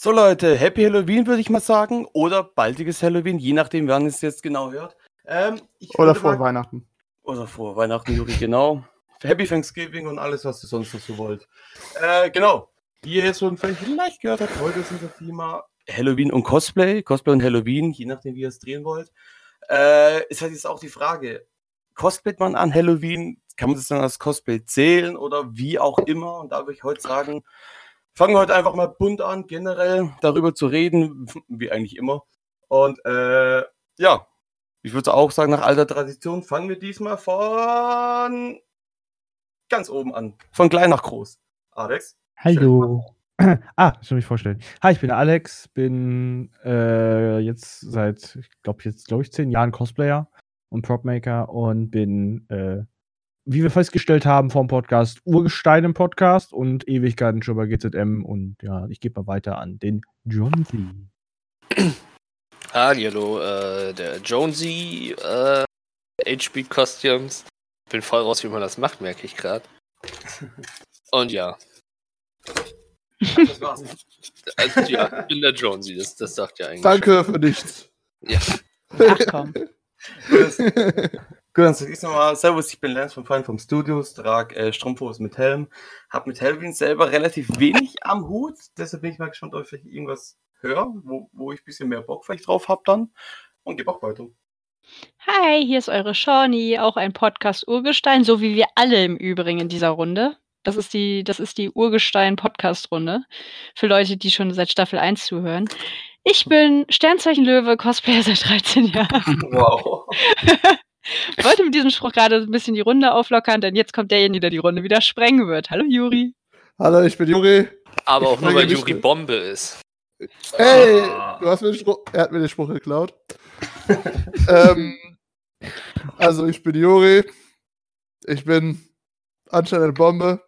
So Leute, Happy Halloween würde ich mal sagen. Oder baldiges Halloween, je nachdem, wann es jetzt genau hört. Ähm, oder vor mal... Weihnachten. Oder vor Weihnachten, Juri, genau. Happy Thanksgiving und alles, was ihr sonst noch so wollt. Äh, genau. Wie ihr jetzt schon vielleicht gehört habt, heute ist unser Thema Halloween und Cosplay. Cosplay und Halloween, je nachdem, wie ihr es drehen wollt. Äh, ist halt jetzt auch die Frage, cosplayt man an Halloween? Kann man das dann als Cosplay zählen oder wie auch immer? Und da würde ich heute sagen, fangen wir heute einfach mal bunt an, generell darüber zu reden, wie eigentlich immer. Und äh, ja, ich würde auch sagen, nach alter Tradition fangen wir diesmal von ganz oben an. Von klein nach groß. Alex? Hallo. Ah, ich soll mich vorstellen. Hi, ich bin Alex, bin äh, jetzt seit, ich glaube, jetzt glaube ich, zehn Jahren Cosplayer und Propmaker und bin, äh, wie wir festgestellt haben vom Podcast, Urgestein im Podcast und Ewigkeiten schon bei GZM und ja, ich gebe mal weiter an den Jonesy. Hallo, äh, der Jonesy, äh, HB Costumes. Bin voll raus, wie man das macht, merke ich gerade. Und ja, das war's. Also, ja, ich bin der Jonesy, das, das sagt ja eigentlich. Danke für nichts. Ja. Ach komm. Gut, dann sag ich nochmal, Servus, ich bin Lance von Freund vom Studios, trage äh, Strumpfhose mit Helm, hab mit Halloween selber relativ wenig am Hut, deshalb bin ich mal gespannt, ob ich vielleicht irgendwas höre, wo, wo ich ein bisschen mehr Bock vielleicht drauf habe dann und gebe auch weiter. Hi, hier ist eure Shawnee, auch ein Podcast Urgestein, so wie wir alle im Übrigen in dieser Runde. Das ist die, das ist die Urgestein-Podcast-Runde. Für Leute, die schon seit Staffel 1 zuhören. Ich bin Sternzeichen Löwe, Cosplayer seit 13 Jahren. Wow. Wollte mit diesem Spruch gerade ein bisschen die Runde auflockern, denn jetzt kommt derjenige, der die Runde wieder sprengen wird. Hallo Juri. Hallo, ich bin Juri. Aber auch nur, weil Juri Bombe ist. Hey, du hast mir den Spruch, er hat mir den Spruch geklaut. ähm, also, ich bin Juri. Ich bin anscheinend eine Bombe.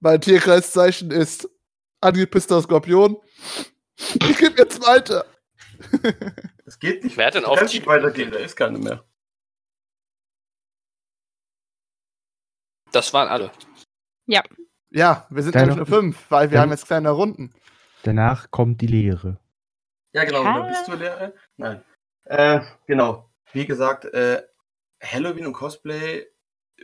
Mein Tierkreiszeichen ist angepisster Skorpion. Ich gebe jetzt weiter. Das geht nicht. Wer hat denn auf nicht weitergehen? Da ist keine mehr. Das waren alle. Ja. Ja, wir sind nämlich nur fünf, weil wir haben jetzt kleine Runden. Danach kommt die Lehre. Ja, genau. Da bist du Lehre? Nein. Äh, genau. Wie gesagt, äh, Halloween und Cosplay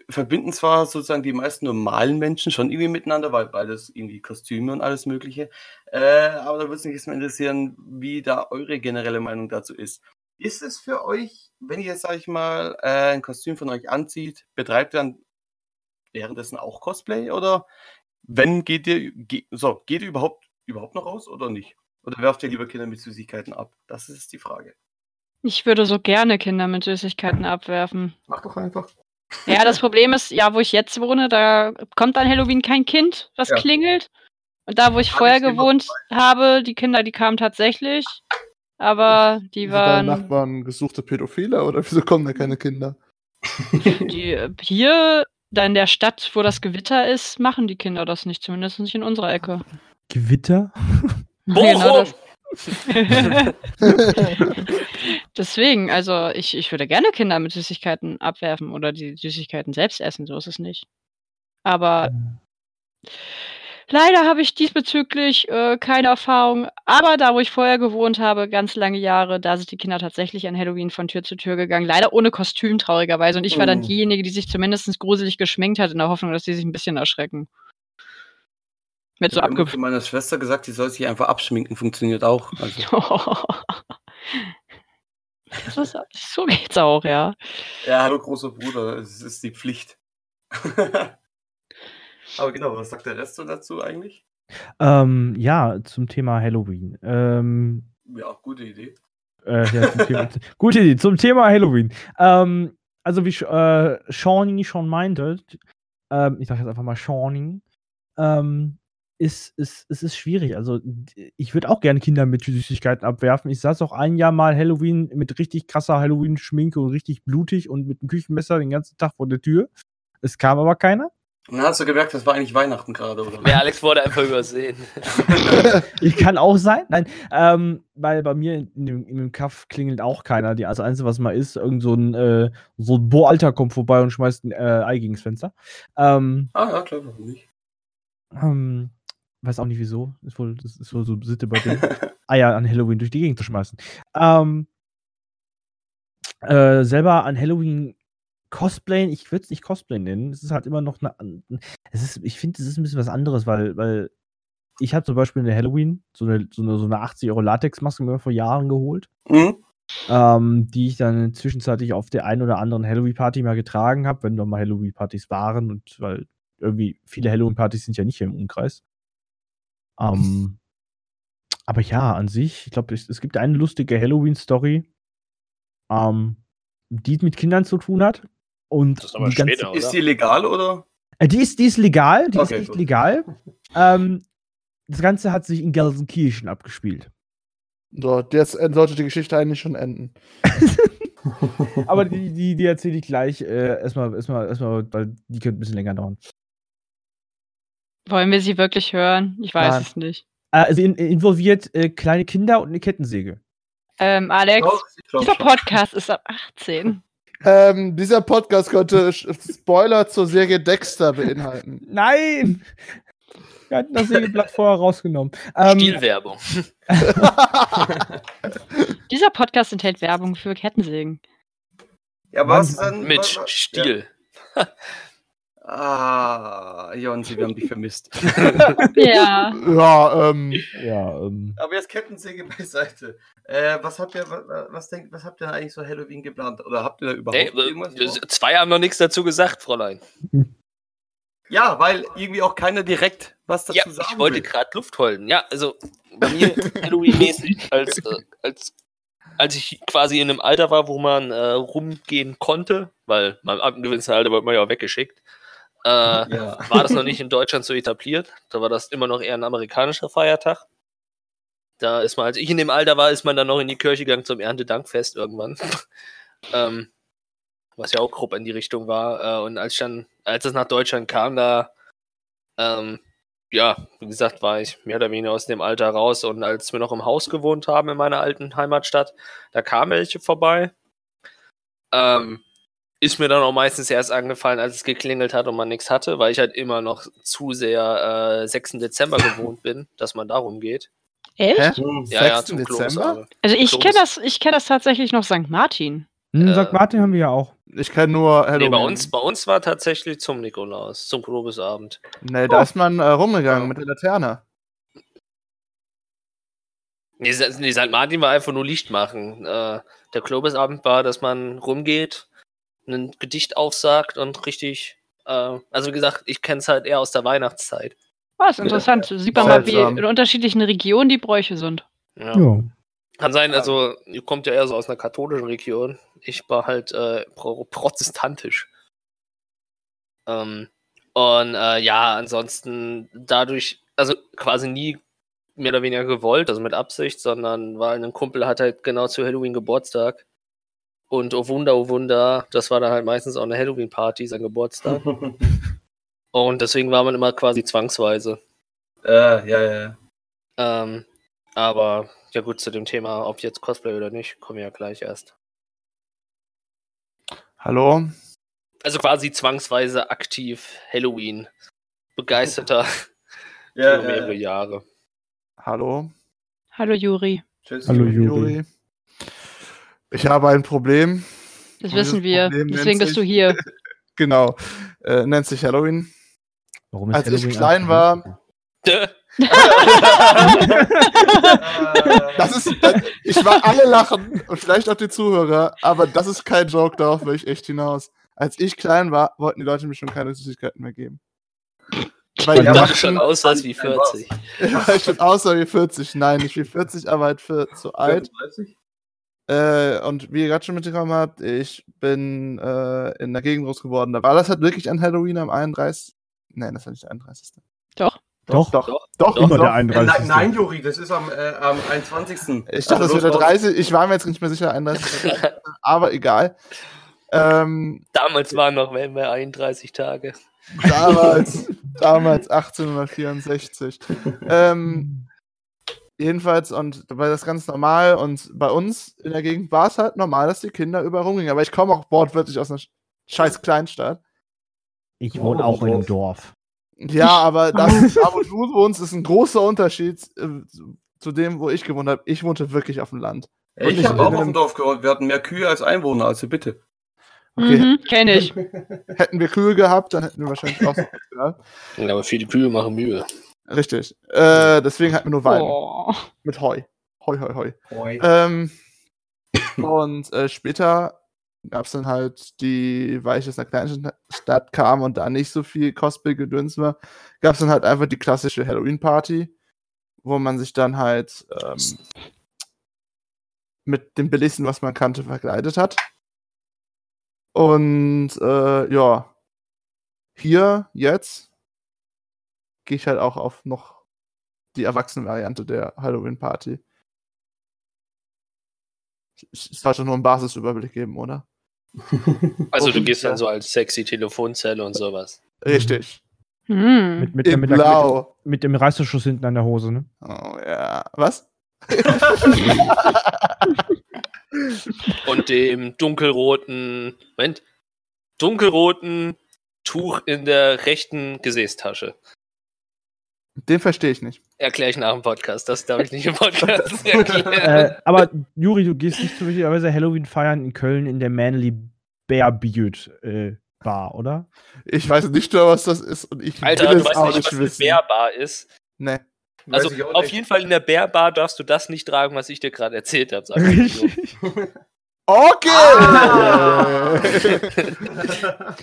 verbinden zwar sozusagen die meisten normalen Menschen schon irgendwie miteinander, weil beides irgendwie Kostüme und alles Mögliche. Äh, aber da würde es mich jetzt mal interessieren, wie da eure generelle Meinung dazu ist. Ist es für euch, wenn ihr jetzt, sag ich mal, äh, ein Kostüm von euch anzieht, betreibt ihr dann währenddessen auch Cosplay? Oder wenn geht ihr, ge so, geht ihr überhaupt, überhaupt noch raus oder nicht? Oder werft ihr lieber Kinder mit Süßigkeiten ab? Das ist die Frage. Ich würde so gerne Kinder mit Süßigkeiten abwerfen. Mach doch einfach. Ja, das Problem ist, ja, wo ich jetzt wohne, da kommt an Halloween kein Kind, was ja. klingelt. Und da, wo ich vorher gewohnt habe, die Kinder, die kamen tatsächlich. Aber die wieso waren. Deine Nachbarn gesuchte Pädophile oder wieso kommen da keine Kinder? Die, hier, da in der Stadt, wo das Gewitter ist, machen die Kinder das nicht, zumindest nicht in unserer Ecke. Gewitter? Genau das, Deswegen, also ich, ich würde gerne Kinder mit Süßigkeiten abwerfen oder die Süßigkeiten selbst essen, so ist es nicht. Aber leider habe ich diesbezüglich äh, keine Erfahrung. Aber da, wo ich vorher gewohnt habe, ganz lange Jahre, da sind die Kinder tatsächlich an Halloween von Tür zu Tür gegangen. Leider ohne Kostüm, traurigerweise. Und ich war dann oh. diejenige, die sich zumindest gruselig geschminkt hat, in der Hoffnung, dass sie sich ein bisschen erschrecken. Wird so abge zu meiner Schwester gesagt, sie soll sich einfach abschminken, funktioniert auch. Also. ist, so geht's auch, ja. Ja, hallo großer Bruder, es ist die Pflicht. Aber genau, was sagt der Rest so dazu eigentlich? Ähm, ja, zum Thema Halloween. Ähm, ja, gute Idee. Äh, ja, Thema, gute Idee, zum Thema Halloween. Ähm, also wie äh, Shawnee schon meinte, ähm, ich sage jetzt einfach mal Shawnee, ähm, ist, ist, es ist schwierig. Also, ich würde auch gerne Kinder mit Süßigkeiten abwerfen. Ich saß auch ein Jahr mal Halloween mit richtig krasser Halloween-Schminke und richtig blutig und mit einem Küchenmesser den ganzen Tag vor der Tür. Es kam aber keiner. Und dann hast du gemerkt, das war eigentlich Weihnachten gerade, oder? Ja, Alex wurde einfach übersehen. ich kann auch sein. Nein, ähm, weil bei mir in dem, in dem Kaff klingelt auch keiner. Die, also, Einzige, was mal ist, irgend so ein, äh, so ein Boalter kommt vorbei und schmeißt ein äh, Ei gegens Fenster. Ähm, ah, ja, klar, warum nicht? Ähm, Weiß auch nicht wieso. Ist wohl, das ist wohl so Sitte bei denen, Eier an Halloween durch die Gegend zu schmeißen. Ähm, äh, selber an Halloween cosplayen, ich würde es nicht cosplayen nennen. Es ist halt immer noch eine. Es ist, ich finde, es ist ein bisschen was anderes, weil, weil ich habe zum Beispiel eine Halloween, so eine, so eine, so eine 80 Euro Latexmaske mir vor Jahren geholt. Mhm. Ähm, die ich dann zwischenzeitlich auf der einen oder anderen Halloween-Party mal getragen habe, wenn noch mal Halloween-Partys waren und weil irgendwie viele Halloween-Partys sind ja nicht hier im Umkreis. Ähm, aber ja, an sich, ich glaube, es, es, gibt eine lustige Halloween-Story, ähm, die mit Kindern zu tun hat. Und das ist aber später, ganze, Ist die legal oder? Äh, die, ist, die ist legal, die Okay, ist nicht gut. legal. Ähm, das Ganze hat sich in Gelsenkirchen abgespielt. So, jetzt äh, sollte die Geschichte eigentlich schon enden. Aber die, die, die erzähle ich gleich äh, erstmal, erstmal, erstmal, weil die könnte ein bisschen länger dauern. Wollen wir sie wirklich hören? Ich weiß Nein. es nicht. Äh, also in, involviert äh, kleine Kinder und eine Kettensäge. Ähm, Alex, dieser. Podcast ist ab 18. Ähm, dieser Podcast könnte Spoiler zur Serie Dexter beinhalten. Nein! Wir hatten das Sägeblatt vorher rausgenommen. Ähm, Stilwerbung. Dieser Podcast enthält Werbung für Kettensägen. Ja, was dann? Mit was- was- Stil. Ja. Ah, Jonsi, wir haben dich vermisst. Ja. ja, ähm, ja, ähm, Aber jetzt Kettensäge beiseite. Äh, was habt ihr, was, was denkt, was habt ihr eigentlich so Halloween geplant? Oder habt ihr da überhaupt Ey, irgendwas? äh, vor? zwei haben noch nichts dazu gesagt, Fräulein. Ja, weil irgendwie auch keiner direkt was dazu Ja, sagen ich wollte gerade Luft holen. Ja, also bei mir Halloween-mäßig, als, äh, als, als ich quasi in einem Alter war, wo man äh, rumgehen konnte, weil man ab einem gewissen Alter wird man ja auch weggeschickt, äh, Ja. war das noch nicht in Deutschland so etabliert. Da war das immer noch eher ein amerikanischer Feiertag. Da ist man, als ich in dem Alter war, ist man dann noch in die Kirche gegangen zum Erntedankfest irgendwann. ähm, was ja auch grob in die Richtung war. Äh, und als ich dann, als es nach Deutschland kam, da, ähm, ja, wie gesagt, war ich mehr oder weniger aus dem Alter raus. Und als wir noch im Haus gewohnt haben in meiner alten Heimatstadt, da kamen welche vorbei. Ähm, ist mir dann auch meistens erst angefallen, als es geklingelt hat und man nichts hatte, weil ich halt immer noch zu sehr äh, 6. Dezember gewohnt bin, dass man darum geht. Echt? Hä? Hm. Ja, ja, 6. zum Dezember? Kloßabend. Also ich Klos. kenne das, ich kenne das tatsächlich noch St. Martin. hm, Äh, St. Martin haben wir ja auch. ich kenne nur Nee, Halloween. bei uns, bei uns war tatsächlich zum Nikolaus, zum Probesabend. Nee, da ist man äh, rumgegangen mit der Laterne. Nee, St. nee, St. Martin war einfach nur Licht machen. Äh, der Klobesabend war, dass man rumgeht, ein Gedicht aufsagt und richtig. Äh, also wie gesagt, ich kenne es halt eher aus der Weihnachtszeit. Oh, ist interessant. Sieht man mal, wie in unterschiedlichen Regionen die Bräuche sind. Ja. Ja. Kann sein, also ihr kommt ja eher so aus einer katholischen Region. Ich war halt äh, pro protestantisch. Ähm, und äh, ja, ansonsten dadurch, also quasi nie mehr oder weniger gewollt, also mit Absicht, sondern weil ein Kumpel hat halt genau zu Halloween Geburtstag. Und oh Wunder, oh Wunder, das war dann halt meistens auch eine Halloween-Party, sein Geburtstag. Und deswegen war man immer quasi zwangsweise. äh, ja, ja, ja. Ähm, aber ja gut, zu dem Thema, ob jetzt Cosplay oder nicht, kommen wir ja gleich erst. Hallo? Also quasi zwangsweise aktiv Halloween. Begeisterter ja, für mehrere ja. Jahre. Hallo? Hallo Juri. Tschüss. Hallo, Juri. Ich habe ein Problem. Das wissen wir. Problem Deswegen bist du sich- hier. Genau. Äh, nennt sich Halloween. Warum ist Als ich Halloween klein eigentlich- war- Das ist, das, ich war alle lachen und vielleicht auch die Zuhörer, aber das ist kein Joke, darauf will ich echt hinaus. Als ich klein war, wollten die Leute mir schon keine Süßigkeiten mehr geben. Weil Ja, mach schon dachten, aus als wie Nein, was? 40. weil ich schon außer wie 40. Nein, nicht wie 40, aber halt für zu alt. 35? Äh, und wie ihr gerade schon mitbekommen habt, ich bin äh, in der Gegend groß geworden. Da war das halt wirklich an Halloween am 31. Nein, das war nicht der 31. Doch. Doch, Doch, Doch, doch, immer doch. der Äh, 31. nein, nein, Juri, das ist am, äh, am 21. Ich dachte, das Also wäre der los, raus. 30. Ich war mir jetzt nicht mehr sicher, 31. aber egal. Ähm, Damals waren noch wenn wir 31 Tage. damals, damals 1864. ähm, jedenfalls, und da war das ganz normal. Und bei uns in der Gegend war es halt normal, dass die Kinder überall rumgingen. Aber ich komme auch wortwörtlich aus einer scheiß Kleinstadt. Ich wohne Oh, auch in einem Dorf. Ja, aber das, da, wo du wohnst, ist ein großer Unterschied äh, zu dem, wo ich gewohnt habe. Ich wohnte wirklich auf dem Land. Und Ich habe auch auf einem- dem Dorf gewohnt. Wir hatten mehr Kühe als Einwohner, also bitte. Okay. Mhm, kenn ich. Hätten wir Kühe gehabt, dann hätten wir wahrscheinlich auch so gehabt. Ja, aber viele Kühe machen Mühe. Richtig. Äh, deswegen hatten wir nur Weiden. Oh. Mit Heu. Heu, Heu, Heu. Ähm, und äh, später gab es dann halt die, weil ich aus einer kleinen Stadt kam und da nicht so viel Cosplay-Gedöns war, gab es dann halt einfach die klassische Halloween-Party, wo man sich dann halt ähm, mit dem Billigsten, was man kannte, verkleidet hat. Und äh, ja, hier jetzt gehe ich halt auch auf noch die Erwachsenen-Variante der Halloween-Party. Es sollte nur einen Basisüberblick geben, oder? Also du gehst dann so als sexy Telefonzelle und sowas. Richtig. Hm. Mit, mit, In mit, Blau. mit, mit dem Reißverschluss hinten an der Hose, ne? Oh ja. Was? Und dem dunkelroten, Moment, dunkelroten Tuch in der rechten Gesäßtasche. Den verstehe ich nicht. Erkläre ich nach dem Podcast. Das darf ich nicht im Podcast erklären. äh, aber Juri, du gehst nicht zufälligerweise Halloween feiern in Köln in der Manly Bear Beard äh, Bar, oder? Ich weiß nicht nur, was das ist und ich Alter, will du es weißt auch nicht, was eine wissen. Bärbar ist. Nee. Also auf nicht. jeden Fall in der Bärbar darfst du das nicht tragen, was ich dir gerade erzählt habe. Sag ich so. Okay! Ah!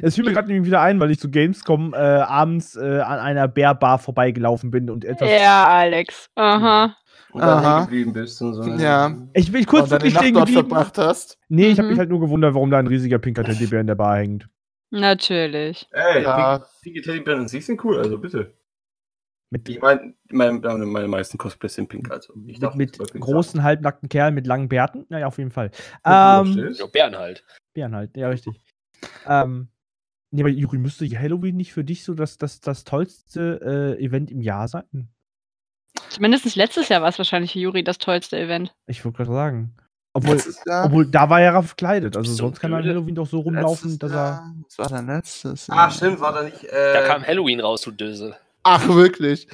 Es fiel mir gerade nämlich wieder ein, weil ich zu Gamescom äh, abends äh, an einer Bärbar vorbeigelaufen bin und etwas. Ja, Alex. Aha. Und dann Aha. geblieben bist und so. Ja. Ich bin kurz wirklich Nacht stehen dort geblieben. verbracht hast. Nee, ich habe Mhm. mich halt nur gewundert, warum da ein riesiger pinker Teddybär in der Bar hängt. Natürlich. Ey, Ja. ja. Pink Teddybären an sich sind cool, also bitte. Mit, Ich meine, meine, meine, meisten Cosplays sind pink, also ich mit, darf mit großen, halbnackten Kerlen mit langen Bärten. Naja, auf jeden Fall. Ähm? Ja, Bären halt. Bären halt, ja, richtig. Ähm, nee, aber Juri, müsste Halloween nicht für dich so das, das, das tollste äh, Event im Jahr sein? Zumindest letztes Jahr war es wahrscheinlich für Juri das tollste Event. Ich wollte gerade sagen. Obwohl, Letztes Jahr. obwohl, da war er ja verkleidet. Also sonst kann er an blöde? Halloween doch so rumlaufen, letztes dass er. Jahr. Was war denn letztes Ah, Jahr? stimmt, war da nicht. Äh, Da kam Halloween raus, du Dösel. Ach, wirklich.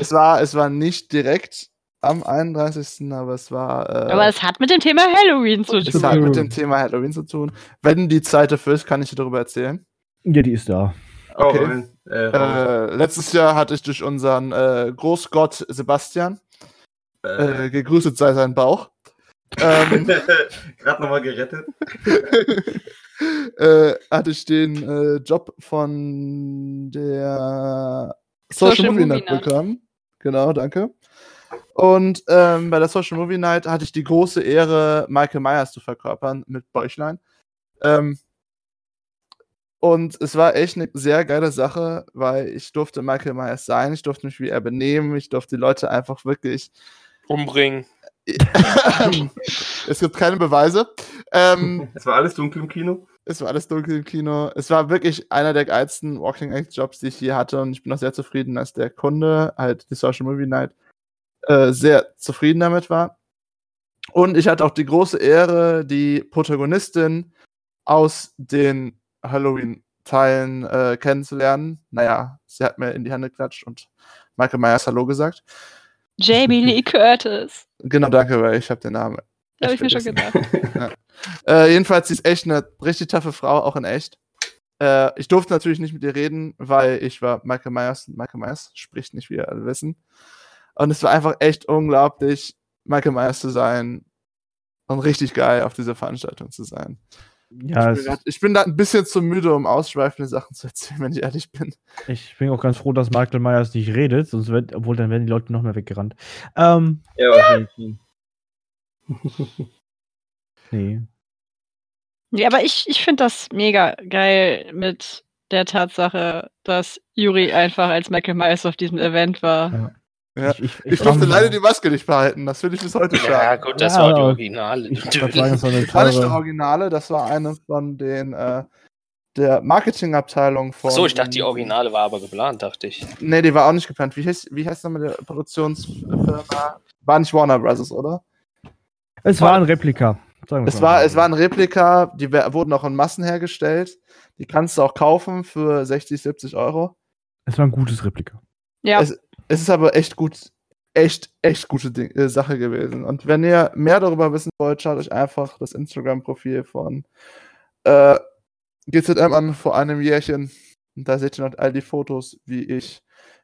es, war, es war nicht direkt am 31., aber es war. Äh, Aber es hat mit dem Thema Halloween zu es tun. hat mit dem Thema Halloween zu tun. Wenn die Zeit dafür ist, kann ich dir darüber erzählen. Ja, die ist da. oh, okay. Moment, äh, Äh, letztes Jahr hatte ich durch unseren äh, Großgott Sebastian, äh, äh, gegrüßet sei sein Bauch, ähm, Gerade nochmal gerettet. äh, hatte ich den äh, Job von der Social, Social Movie Movie Night Night. bekommen. Genau, danke. Und ähm, bei der Social Movie Night hatte ich die große Ehre, Michael Myers zu verkörpern mit Bäuchlein. Ähm, und es war echt eine sehr geile Sache, weil ich durfte Michael Myers sein, ich durfte mich wie er benehmen, ich durfte die Leute einfach wirklich Umbringen. es gibt keine Beweise. Ähm, Es war alles dunkel im Kino. Es war alles dunkel im Kino. Es war wirklich einer der geilsten Walking Act Jobs, die ich je hatte. Und ich bin auch sehr zufrieden, dass der Kunde, halt die Social Movie Night, äh, sehr zufrieden damit war. Und ich hatte auch die große Ehre, die Protagonistin aus den Halloween-Teilen äh, kennenzulernen. Naja, sie hat mir in die Hände geklatscht und Michael Myers Hallo gesagt. Jamie Lee Curtis. Genau, danke, weil ich habe den Namen Habe ich mir schon gedacht. Äh, jedenfalls, sie ist echt eine richtig taffe Frau, auch in echt. Äh, ich durfte natürlich nicht mit ihr reden, weil ich war Michael Myers und Michael Myers spricht nicht, wie ihr alle wissen. Und es war einfach echt unglaublich, Michael Myers zu sein und richtig geil auf dieser Veranstaltung zu sein. Ja, ich, bin grad, ich bin da ein bisschen zu müde, um ausschweifende Sachen zu erzählen, wenn ich ehrlich bin. ich bin auch ganz froh, dass Michael Myers nicht redet, sonst wird, obwohl dann werden die Leute noch mehr weggerannt. Ähm, Ja, wahrscheinlich. nee. Ja, aber ich, ich finde das mega geil mit der Tatsache, dass Yuri einfach als Michael Myers auf diesem Event war. Ja. Ich, ich, Ich durfte fand- leider die Maske nicht behalten, das will ich bis heute Ja, sagen. gut, das Ja, war die Originale. Ich sagen, das war eine Das war nicht der teure- Originale, das war eine von den äh, der Marketingabteilung von. So, ich dachte, die Originale war aber geplant, dachte ich. Nee, die war auch nicht geplant. Wie heißt, wie heißt nochmal der Produktionsfirma? War nicht Warner Bros., oder? Es war ein Replika. Es war, es war ein Replika, die wurden auch in Massen hergestellt. Die kannst du auch kaufen für 60, 70 Euro. Es war ein gutes Replika. Ja. Es, es ist aber echt gut, echt, echt gute Ding, äh, Sache gewesen. Und wenn ihr mehr darüber wissen wollt, schaut euch einfach das Instagram-Profil von äh, GZM an vor einem Jährchen. Und da seht ihr noch all die Fotos, wie ich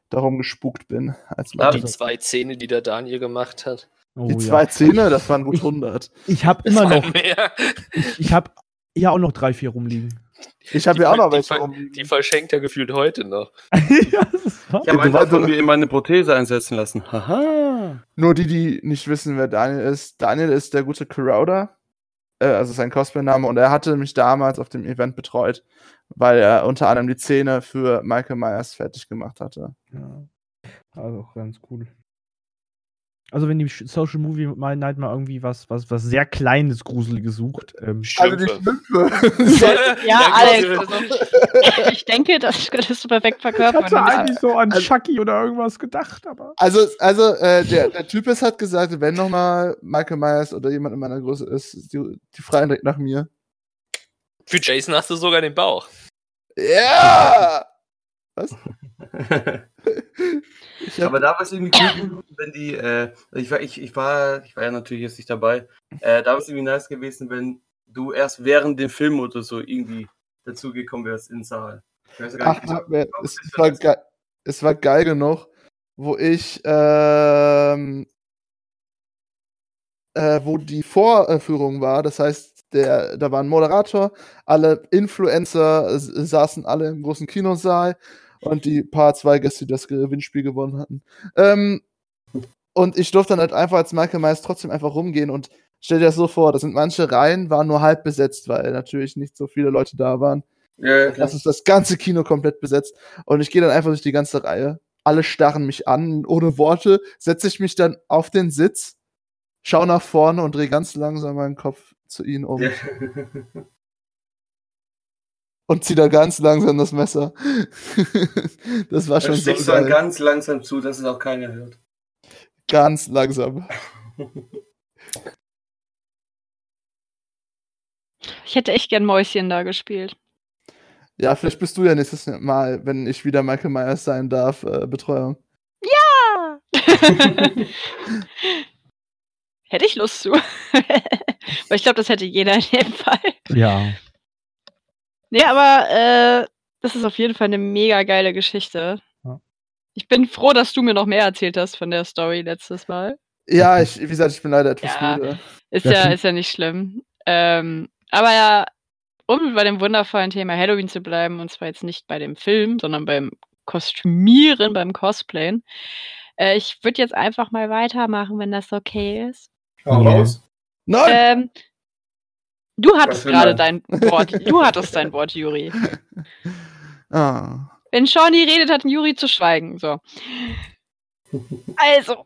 darum gespukt bin. Als Ja, Die zwei Zähne, die der Daniel gemacht hat. Oh, die ja. zwei Zähne, das waren gut 100. Ich habe immer noch, Mehr. ich, ich habe ja auch noch drei, vier rumliegen. Ich habe Die ja auch noch die welche ver- rumliegen. Die verschenkt er gefühlt heute noch. ja, das ist wahr. Ich habe davon doch- mir in meine Prothese einsetzen lassen. Haha. Nur die, die nicht wissen, wer Daniel ist. Daniel ist der gute Crowder. Äh, also sein Cosplay-Name. Und er hatte mich damals auf dem Event betreut, weil er unter anderem die Zähne für Michael Myers fertig gemacht hatte. Ja. Also auch ganz cool. Also wenn die Social Movie Night mal irgendwie was, was, was sehr Kleines, Gruseliges sucht, ähm, Also die Schlümpfe. Ja, Alex, kommt- also, ich denke, das könntest du perfekt ich verkörpern. hatte wenn du- eigentlich so an also- Chucky oder irgendwas gedacht, aber. Also, also äh, der, der Typ ist hat gesagt, wenn noch mal Michael Myers oder jemand in meiner Größe ist, die, die freien direkt nach mir. Für Jason hast du sogar den Bauch. Ja! Was? Ich hab, Aber da war es irgendwie cool, wenn die, äh, ich, war, ich, ich, war, ich war ja natürlich jetzt nicht dabei, äh, da war es irgendwie nice gewesen, wenn du erst während dem Film oder so irgendwie dazugekommen wärst in den Saal. Ach, nicht, wer- es, es, war geil, es war geil genug, wo ich, ähm, äh, wo die Vorführung war, das heißt, der, da war ein Moderator, alle Influencer saßen alle im großen Kinosaal und die paar zwei Gäste, die das Gewinnspiel gewonnen hatten. Ähm, und ich durfte dann halt einfach als Michael Myers trotzdem einfach rumgehen und stell dir das so vor, da sind manche Reihen, waren nur halb besetzt, weil natürlich nicht so viele Leute da waren. Ja. Das ist das ganze Kino komplett besetzt. Und ich gehe dann einfach durch die ganze Reihe. Alle starren mich an, ohne Worte. Setze ich mich dann auf den Sitz, schau nach vorne und drehe ganz langsam meinen Kopf zu ihnen um. Ja. Und zieh da ganz langsam das Messer. das war schon so steckst du dann geil. ganz langsam zu, dass es auch keiner hört. Ganz langsam. Ich hätte echt gern Mäuschen da gespielt. Ja, vielleicht bist du ja nächstes Mal, wenn ich wieder Michael Myers sein darf, äh, Betreuung. Ja! hätte ich Lust zu. Weil ich glaube, das hätte jeder in dem Fall. Ja. Nee, aber äh, das ist auf jeden Fall eine mega geile Geschichte. Ja. Ich bin froh, dass du mir noch mehr erzählt hast von der Story letztes Mal. Ja, ich, wie gesagt, ich bin leider etwas Ja. müde. Ist Ja, ist ja nicht schlimm. Ähm, aber ja, um bei dem wundervollen Thema Halloween zu bleiben, und zwar jetzt nicht bei dem Film, sondern beim Kostümieren, beim Cosplayen. Äh, ich würde jetzt einfach mal weitermachen, wenn das okay ist. Hau Ja. raus. Nein! Ähm, du hattest gerade dein Wort. Du hattest dein Wort, Juri. Ah. Wenn Shawnee redet, hat ein Juri zu schweigen. So. Also,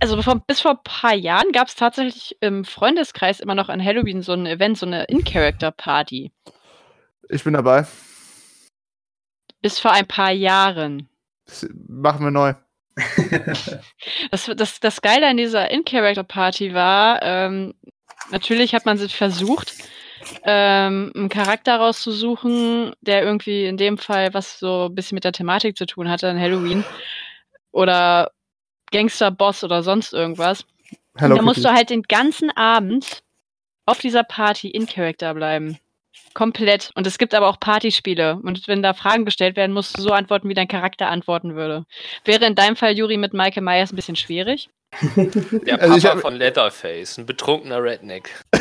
also vor, bis vor ein paar Jahren gab es tatsächlich im Freundeskreis immer noch an Halloween so ein Event, so eine In-Character-Party. Ich bin dabei. Bis vor ein paar Jahren. Das machen wir neu. Das, das, das Geile an dieser In-Character-Party war, ähm, natürlich hat man sich versucht, ähm, einen Charakter rauszusuchen, der irgendwie in dem Fall was so ein bisschen mit der Thematik zu tun hatte an Halloween. Oder Gangster-Boss oder sonst irgendwas. Hello da musst du halt den ganzen Abend auf dieser Party in Character bleiben. Komplett. Und es gibt aber auch Partyspiele. Und wenn da Fragen gestellt werden, musst du so antworten, wie dein Charakter antworten würde. Wäre in deinem Fall, Juri, mit Michael Myers ein bisschen schwierig. Der Also ich Papa hab- von Leatherface, ein betrunkener Redneck.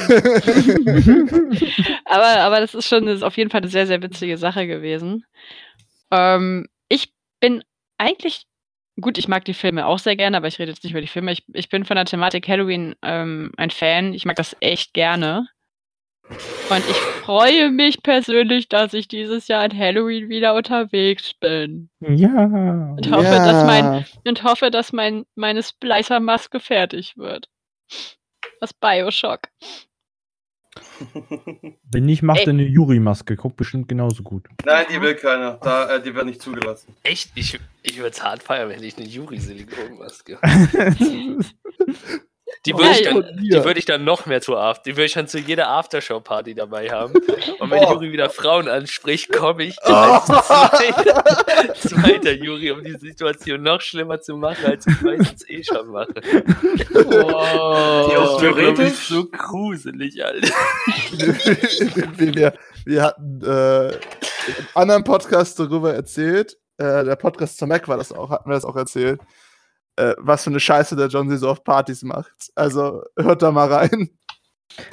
Aber, aber das ist schon das ist auf jeden Fall eine sehr, sehr witzige Sache gewesen. Ähm, ich bin eigentlich, gut, ich mag die Filme auch sehr gerne, aber ich rede jetzt nicht über die Filme. Ich, ich bin von der Thematik Halloween ähm, ein Fan. Ich mag das echt gerne. Und ich freue mich persönlich, dass ich dieses Jahr an Halloween wieder unterwegs bin. Ja. Und hoffe, dass mein, und hoffe, dass mein, meine Splicer-Maske fertig wird. Aus Bioshock. Wenn nicht, macht er eine Yuri-Maske. Guckt bestimmt genauso gut. Nein, die will keiner. Da, äh, die wird nicht zugelassen. Echt? Ich, ich würde es hart feiern, wenn ich eine Juri-Silikonmaske. Die Oh, würde ich, dann- die würde ich dann noch mehr zu After, die würde ich dann zu jeder Aftershow-Party dabei haben. Und wenn Oh. Juri wieder Frauen anspricht, komme ich Oh. als zweiter, zweiter Juri, um die Situation noch schlimmer zu machen, als ich meistens eh schon mache. Oh, Theoretisch- so gruselig, Alter. wir, wir, wir hatten äh, in einem anderen Podcast darüber erzählt, äh, der Podcast zur Mac war das auch, hatten wir das auch erzählt, äh, was für eine Scheiße der John C. so auf Partys macht. Also hört da mal rein.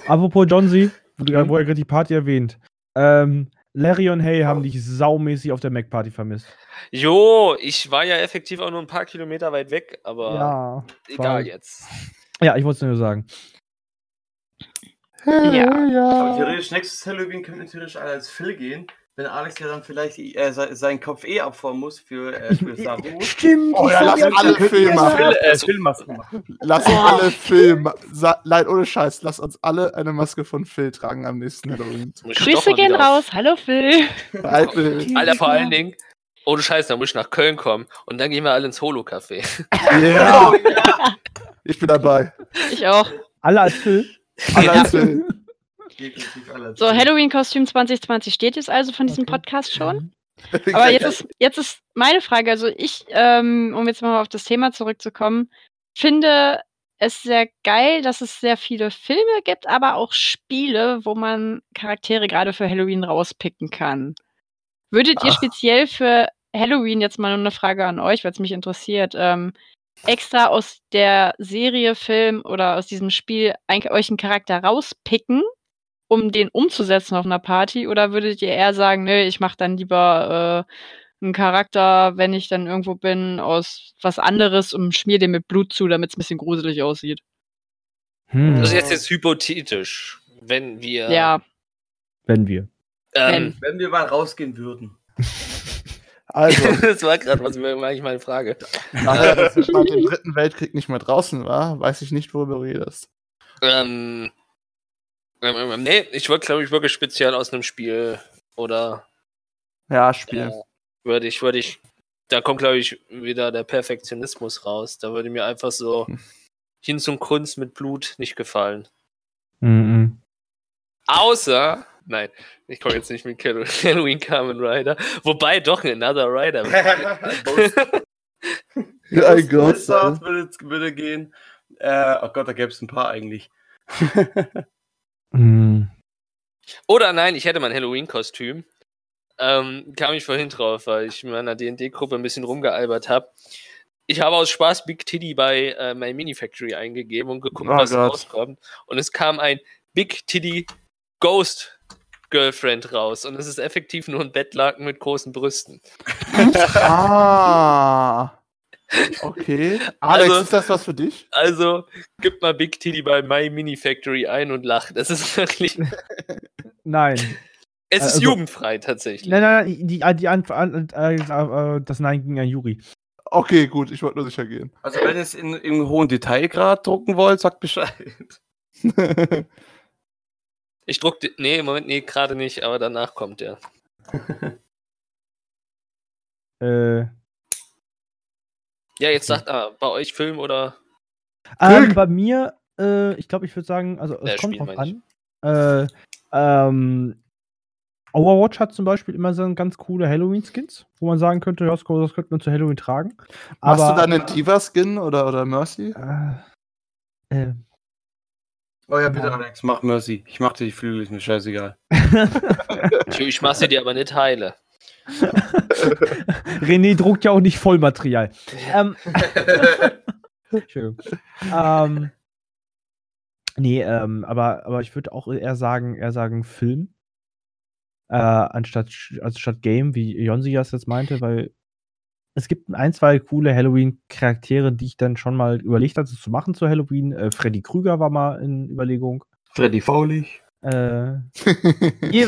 Apropos John C., wo, du- wo er gerade die Party erwähnt. Ähm, Larry und Hay haben dich saumäßig auf der Mac-Party vermisst. Jo, ich war ja effektiv auch nur ein paar Kilometer weit weg, aber Ja. egal voll. jetzt. Ja, ich wollte es nur sagen. Ja. Aber ja. theoretisch, nächstes Halloween könnten wir theoretisch alle als Phil gehen. Wenn Alex ja dann vielleicht äh, se- seinen Kopf eh abformen muss für, äh, für Saru. Stimmt. Oh ja, lass ja, alle Filme machen. Äh, Phil-Masken machen. Lass alle Film. Sa Nein, ohne Scheiß. Lass uns alle eine Maske von Phil tragen am nächsten Halloween. Grüße gehen auf- raus. Hallo Phil. Alter, Alter, vor allen Dingen, ohne Scheiß, dann muss ich nach Köln kommen und dann gehen wir alle ins Holo-Café. yeah. Ich bin dabei. Ich auch. Alle als Phil. Alle als Phil. Definitiv So. Halloween-Kostüm 2020 steht jetzt also von diesem Okay. Podcast schon. Aber jetzt ist, jetzt ist meine Frage, also ich, ähm, um jetzt mal auf das Thema zurückzukommen, finde es sehr geil, dass es sehr viele Filme gibt, aber auch Spiele, wo man Charaktere gerade für Halloween rauspicken kann. Würdet ihr Ach. speziell für Halloween jetzt mal nur eine Frage an euch, weil es mich interessiert, ähm, extra aus der Serie, Film oder aus diesem Spiel euch einen Charakter rauspicken, um den umzusetzen auf einer Party? Oder würdet ihr eher sagen, nö, ich mache dann lieber äh, einen Charakter, wenn ich dann irgendwo bin, aus was anderes und schmier den mit Blut zu, damit es ein bisschen gruselig aussieht? Hm. Das ist jetzt, jetzt hypothetisch, wenn wir. Ja, Wenn wir. Ähm, Wenn wir mal rausgehen würden. Also, das war gerade was mir eigentlich meine Frage. nachher, dass ich nach dem dritten Weltkrieg nicht mehr draußen war, weiß ich nicht, worüber du redest. Ähm, ähm, ähm, nee, ich wollte, glaube ich, wirklich speziell aus einem Spiel oder Ja, Spiel. äh, würde ich, würde ich, da kommt, glaube ich, wieder der Perfektionismus raus. Da würde mir einfach so hin zum Kunst mit Blut nicht gefallen. Mhm. Außer, nein, ich komme jetzt nicht mit Hall- Halloween Kamen Rider. Wobei doch ein Another Rider. Ja, ein Ghost, Ghost würde, würde gehen. Äh, oh Gott, da gäbe es ein paar eigentlich. Mhm. Oder nein, ich hätte mein Halloween-Kostüm. Ähm, kam ich vorhin drauf, weil ich in meiner D&D-Gruppe ein bisschen rumgealbert habe. Ich habe aus Spaß Big Titty bei äh, My Mini Factory eingegeben und geguckt, Oh was Gott. rauskommt. Und es kam ein Big Titty Ghost Girlfriend raus. Und es ist effektiv nur ein Bettlaken mit großen Brüsten. Ah. Okay. Alex, Also- ist das was für dich? Also, gib mal Big Titty bei My Mini Factory ein und lach. Das ist wirklich. Nein. Es ist Also- jugendfrei tatsächlich. Nein, nein, nein, die, die, die, an- äh, äh, das Nein ging an Juri. Okay, gut, ich wollte nur sicher gehen. Also wenn ihr es in, im hohen Detailgrad drucken wollt, sagt Bescheid. Ich druck. die- Nee, im Moment, nee, gerade nicht, aber danach kommt der. Äh, Ja, jetzt sagt ah, bei euch Film oder. ähm, bei mir, äh, ich glaube, ich würde sagen, also es Äh, kommt drauf an. Äh, ähm, Overwatch hat zum Beispiel immer so ganz coole Halloween-Skins, wo man sagen könnte, ja, das, das könnte man zu Halloween tragen. Machst Aber, du dann einen Diva-Skin oder, oder Mercy? Äh, äh, Oh ja, bitte Ja. Alex, mach Mercy. Ich mach dir die Flügel, ist mir scheißegal. Ich, ich mach sie dir aber nicht heile. René druckt ja auch nicht Vollmaterial. Ähm, Entschuldigung. ähm, nee, ähm, aber, aber ich würde auch eher sagen, eher sagen Film. Äh, anstatt, also statt Game, wie Jonsi das jetzt meinte, weil es gibt ein, zwei coole Halloween-Charaktere, die ich dann schon mal überlegt hatte zu machen zu Halloween. Äh, Freddy Krüger war mal in Überlegung. Freddy Faulig. Äh,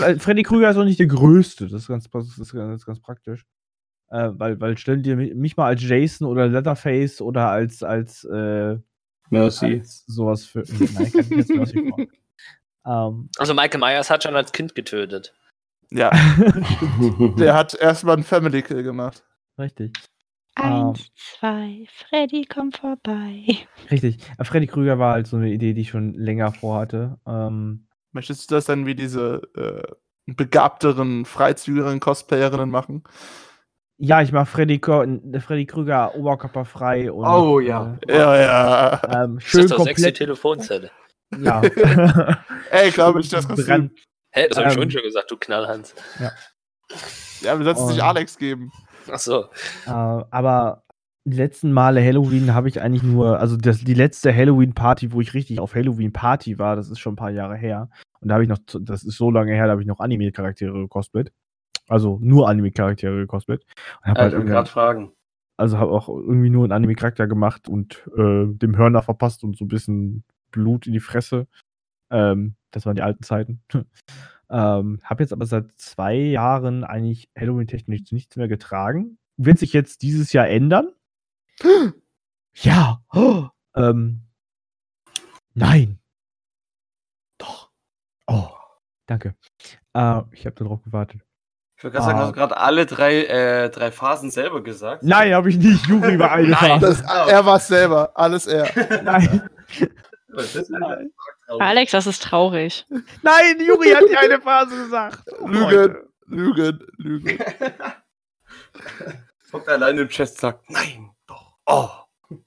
weil Freddy Krüger ist auch nicht der Größte. Das ist ganz, das ist ganz, ganz praktisch. Äh, weil, weil stell dir mi- mich mal als Jason oder Leatherface oder als, als, äh, Mercy. als sowas für. Nein, kann ich jetzt ähm, Also Michael Myers hat schon als Kind getötet. ja, der hat erstmal einen Family Kill gemacht. richtig. Eins, zwei, Freddy kommt vorbei. Richtig. Äh, Freddy Krüger war halt so eine Idee, die ich schon länger vorhatte. Ähm, Möchtest du das dann wie diese äh, begabteren, freizügigeren Cosplayerinnen machen? ja, ich mache Freddy, Ko- Freddy Krüger oberkörperfrei und Oh, ja. Ja, ja. äh, ähm, Das schön ist doch. Telefonzelle. Ja. Ey, glaube ich, das Kostüm. Hä, das habe ich Ähm. schon schon gesagt, du Knallhans. Ja, wir sollten es nicht Alex geben. Ach so. Äh, aber die letzten Male Halloween habe ich eigentlich nur, also das, die letzte Halloween-Party, wo ich richtig auf Halloween-Party war, das ist schon ein paar Jahre her. Und da habe ich noch, das ist so lange her, da habe ich noch Anime-Charaktere gekostet. Also nur Anime-Charaktere gekostet. Und hab Ja, halt ich gerade fragen. also habe auch irgendwie nur einen Anime-Charakter gemacht und äh, dem Hörner verpasst und so ein bisschen Blut in die Fresse. Ähm, das waren die alten Zeiten. ähm, habe jetzt aber seit zwei Jahren eigentlich Halloween-technisch nichts mehr getragen. Wird sich jetzt dieses Jahr ändern? ja. ähm, nein. Doch. Oh, danke. Äh, ich habe darauf gewartet. Ich wollte gerade sagen, Ah. hast du gerade alle drei, äh, drei Phasen selber gesagt? Nein, habe ich nicht. Juri war eine Nein. Phase. Das, er war es selber, alles er. Nein. Ja Alex, das ist traurig. Nein, Juri hat die eine Phase gesagt. Oh, Lügen. Lügen, Lügen. Hockt alleine im Chest sagt, nein. Oh.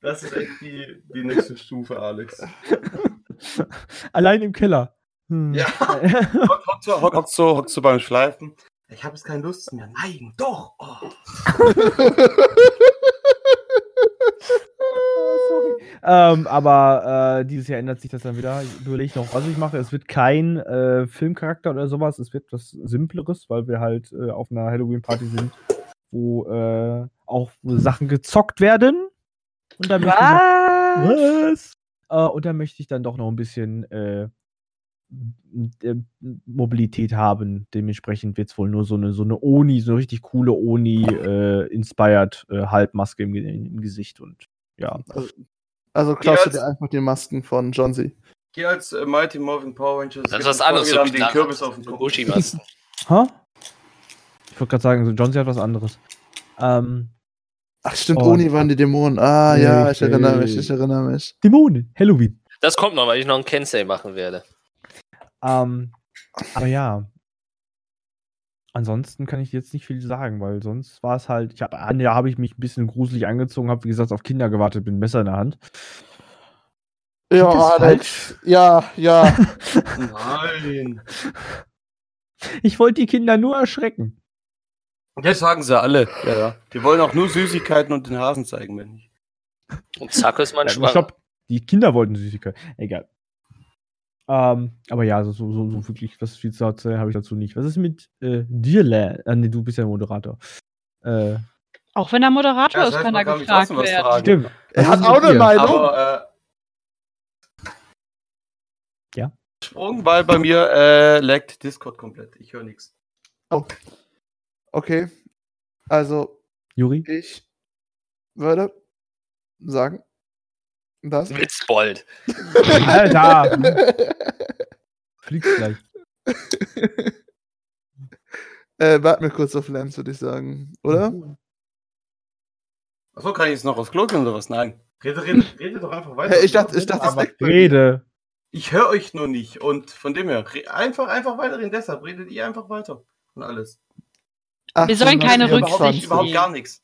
Das ist echt die, die nächste Stufe, Alex. Allein im Keller. Hm. Ja. Hockt hock so, hock, hock so, hock so beim Schleifen. Ich habe jetzt keine Lust mehr. Nein, doch. Oh. Ähm, aber äh, dieses Jahr ändert sich das dann wieder. Ich überlege noch, was ich mache. Es wird kein äh, Filmcharakter oder sowas. Es wird was Simpleres, weil wir halt äh, auf einer Halloween-Party sind, wo äh, auch Sachen gezockt werden. Und da möchte ich noch, was? Äh, und da möchte ich dann doch noch ein bisschen äh, äh, Mobilität haben. Dementsprechend wird es wohl nur so eine, so eine Oni, so eine richtig coole Oni-inspired äh, Halbmaske im, im Gesicht und ja. Also klaust du dir einfach die Masken von John C. Geh als äh, Mighty Morphin Power Rangers. Das ist was anderes. So den Kürbis auf dem Kopf. Bushi-Masken. Hä? Ich wollte gerade sagen, so John C. hat was anderes. Ähm, Ach stimmt, Oh. Oni waren die Dämonen. Ah ja, ich erinnere mich, ich erinnere mich. Dämonen, Halloween. Das kommt noch, weil ich noch einen Kensei machen werde. Ähm, aber ja. Ansonsten kann ich jetzt nicht viel sagen, weil sonst war es halt. Ich habe ein Jahr habe ich mich ein bisschen gruselig angezogen, habe wie gesagt auf Kinder gewartet, bin Messer in der Hand. Ja, Alex. Ja, ja. Nein. Ich wollte die Kinder nur erschrecken. Das sagen sie alle. Ja, ja. Die wollen auch nur Süßigkeiten und den Hasen zeigen, wenn nicht. Und zack ist man Ja, schwanger. stopp. Die Kinder wollten Süßigkeit. Egal. Ähm, aber ja, so, so, so, wirklich, was viel zu erzählen habe ich dazu nicht. Was ist mit äh, dir, Lä? Ah, nee, du bist ja Moderator. Äh, Auch wenn er Moderator Ja, ist, kann er gefragt werden. stimmt. Er hat auch eine? Meinung. Aber, äh, Ja? Sprung, weil bei mir äh, laggt Discord komplett. Ich höre nichts. Okay. Also, Juri? ich würde sagen, dass. Witzbold. Alter! Fliegst gleich. äh, warte mir kurz auf Lance, würde ich sagen. Oder? Achso, kann ich jetzt noch aufs Klo gehen oder was? Nein. Rede, rede, rede doch einfach weiter. Hey, ich dachte, ich dachte, das bei mir. Rede. Ich höre euch nur nicht und von dem her, einfach, einfach weiterreden. Deshalb redet ihr einfach weiter. Und alles. Wir sollen keine 1824. Überhaupt, Rücksicht überhaupt gar nichts.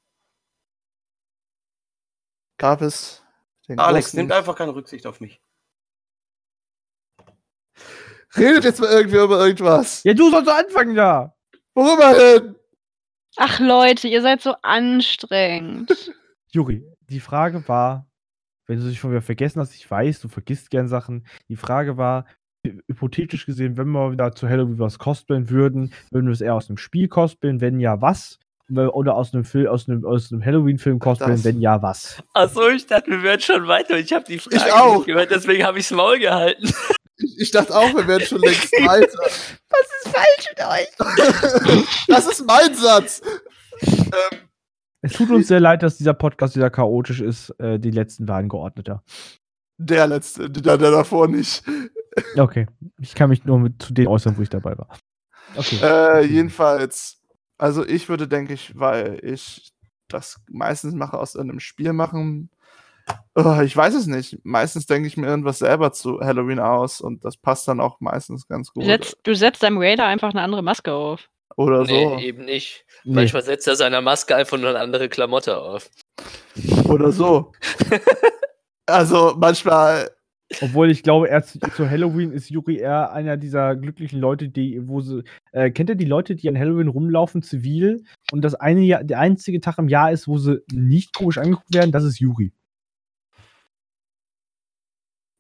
Gab es. Den Alex, großen- nimmt einfach keine Rücksicht auf mich. Redet jetzt mal irgendwer über irgendwas. Ja, du sollst anfangen da. Worüber denn? Ach Leute, ihr seid so anstrengend. Juri, die Frage war, wenn du dich schon wieder vergessen hast, ich weiß, du vergisst gern Sachen. Die Frage war, hypothetisch gesehen, wenn wir wieder zu Halloween was cosplayen würden, würden wir es eher aus einem Spiel cosplayen, wenn ja, was? Oder aus einem Film, aus einem, aus einem Halloween-Film cosplayen, Das- wenn ja, was? Achso, ich dachte, wir wären schon weiter. Ich habe die Frage Ich auch. nicht gehört, deswegen habe ichs Maul gehalten. Ich, ich dachte auch, wir wären schon längst weiter. Was ist falsch mit euch? Das ist mein Satz. Ähm, Es tut uns sehr leid, dass dieser Podcast wieder chaotisch ist. Äh, die letzten waren geordneter. der letzte, der, der davor nicht. Okay. Ich kann mich nur mit zu denen äußern, wo ich dabei war. Okay. Äh, jedenfalls, Also ich würde, denke ich, weil ich das meistens mache aus einem Spiel machen. Oh, ich weiß es nicht. Meistens denke ich mir irgendwas selber zu Halloween aus und das passt dann auch meistens ganz Du gut. setzt, du setzt deinem Raider einfach eine andere Maske auf. Oder Nee, so. eben nicht. Nee. Manchmal setzt er seiner Maske einfach nur eine andere Klamotte auf. Oder so. also manchmal. Obwohl ich glaube, er zu, zu Halloween ist Yuri eher einer dieser glücklichen Leute, die, wo sie, äh, kennt ihr die Leute, die an Halloween rumlaufen, zivil und das eine Jahr, der einzige Tag im Jahr ist, wo sie nicht komisch angeguckt werden, das ist Yuri.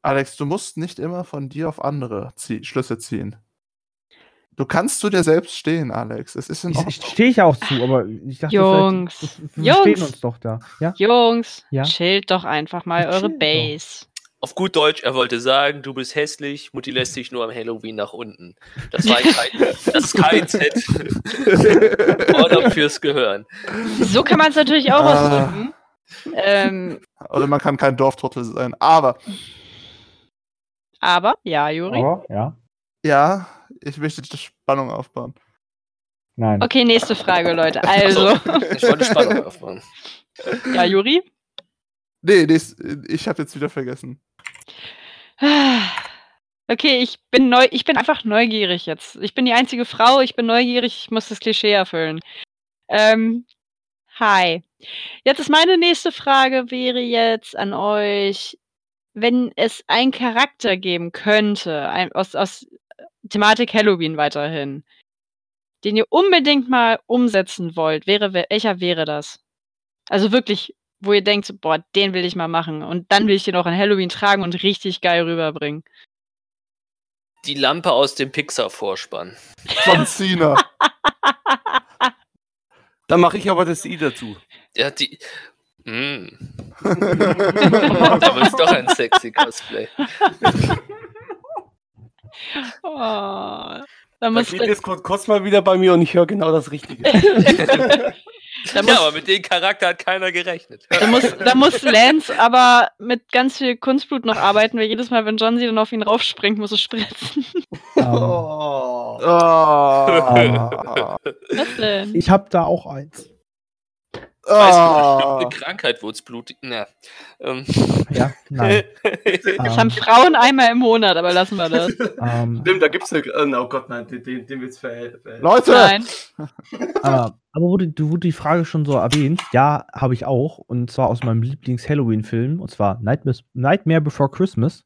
Alex, du musst nicht immer von dir auf andere zie Schlüsse ziehen. Du kannst zu dir selbst stehen, Alex. Es ist in Ich, Ordnung. ich stehe ich auch zu, aber ich dachte, Jungs, wir verstehen Jungs. uns doch da. Ja? Jungs, Ja? chillt doch einfach mal Ich eure chill doch. Auf gut Deutsch, er wollte sagen, du bist hässlich, Mutti lässt dich nur am Halloween nach unten. Das war ein kein, das KZ. Order fürs Gehören. So kann man es natürlich auch Ah. ausdrücken. Ähm, Oder man kann kein Dorftrottel sein. Aber aber, ja, Juri. Aber, ja. ja, ich möchte die Spannung aufbauen. Nein. Okay, nächste Frage, Leute. Also, Ich wollte Spannung aufbauen. ja, Juri. Nee, nee ich habe jetzt wieder vergessen. Okay, ich bin neu, ich bin einfach neugierig jetzt. Ich bin die einzige Frau, ich bin neugierig, ich muss das Klischee erfüllen. Ähm, hi. Jetzt ist meine nächste Frage wäre jetzt an euch, wenn es einen Charakter geben könnte, ein, aus, aus Thematik Halloween weiterhin, den ihr unbedingt mal umsetzen wollt, wäre wel- welcher wäre das? Also wirklich, wo ihr denkt, so, boah, den will ich mal machen und dann will ich den auch an Halloween tragen und richtig geil rüberbringen. Die Lampe aus dem Pixar-Vorspann. John Cena. Dann mache ich aber das I dazu. Ja, die. Mm. da wird doch ein sexy Cosplay. Oh, da muss, geht Discord kurz mal wieder bei mir und ich höre genau das Richtige. da, Ja, muss, aber mit dem Charakter hat keiner gerechnet. da, muss, da muss Lance aber mit ganz viel Kunstblut noch arbeiten, weil jedes Mal, wenn John sie dann auf ihn raufspringt, muss es spritzen. Ähm, Oh. Oh. Was denn? ich habe da auch eins. Weißt du, Oh. eine Krankheit, wo es blutig. Na. Ähm. Ja, nein. Das haben Frauen einmal im Monat, aber lassen wir das. ähm, Stimmt, da gibt's eine. äh, Oh Gott, nein, den, den, den wird's verhält. Leute! Nein. äh, aber wurde, du wurde die Frage schon so erwähnt. Ja, habe ich auch. Und zwar aus meinem Lieblings-Halloween-Film. Und zwar Nightmare, Nightmare Before Christmas.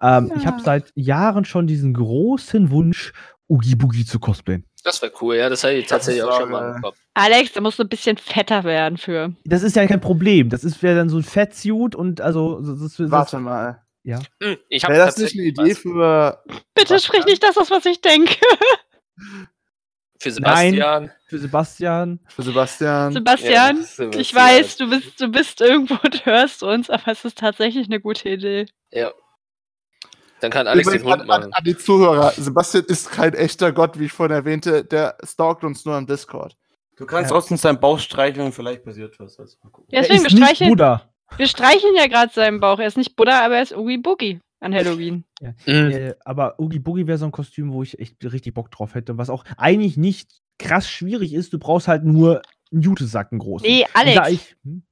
Ähm, Ich habe Ah. seit Jahren schon diesen großen Wunsch, Oogie Boogie zu cosplayen. Das wäre cool, ja, das hatte ich tatsächlich ist auch schon mal im Kopf. Alex, da musst du ein bisschen fetter werden für. Das ist ja kein Problem. Das ist wäre dann so ein Fettsuit und also. Das, das, das, Warte mal. Ja. Hm, ich habe Wäre das nicht eine Idee für. Bitte Was sprich nicht das aus, was ich denke. für Sebastian. Für Sebastian. Für Sebastian? Sebastian, Ja, Sebastian. ich weiß, du bist, du bist irgendwo und hörst uns, aber es ist tatsächlich eine gute Idee. Ja. Dann kann Alex den Hund an, an, machen. an die Zuhörer. Sebastian ist kein echter Gott, wie ich vorhin erwähnte. Der stalkt uns nur am Discord. Du kannst Ja. trotzdem seinen Bauch streicheln und vielleicht passiert was. Also, mal gucken. Ja, deswegen, er wir ist nicht streicheln, Buddha. wir streicheln ja gerade seinen Bauch. Er ist nicht Buddha, aber er ist Oogie Boogie an Halloween. Mhm. Äh, aber Oogie Boogie wäre so ein Kostüm, wo ich echt richtig Bock drauf hätte. Was auch eigentlich nicht krass schwierig ist. Du brauchst halt nur einen Jutesacken groß. Nee, Alex. ich, hm?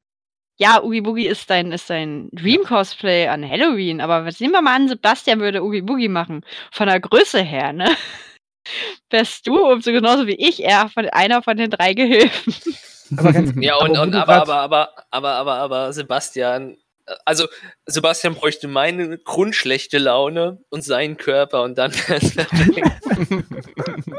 Ja, Oogie Boogie ist dein, ist dein Dream-Cosplay an Halloween, aber was nehmen wir mal an, Sebastian würde Oogie Boogie machen. Von der Größe her, ne? Wärst du, umso genauso wie ich, eher von einer von den drei Gehilfen. aber ganz, Ja, und, aber und aber, aber, aber, aber, aber, aber, Sebastian, also Sebastian bräuchte meine grundschlechte Laune und seinen Körper und dann.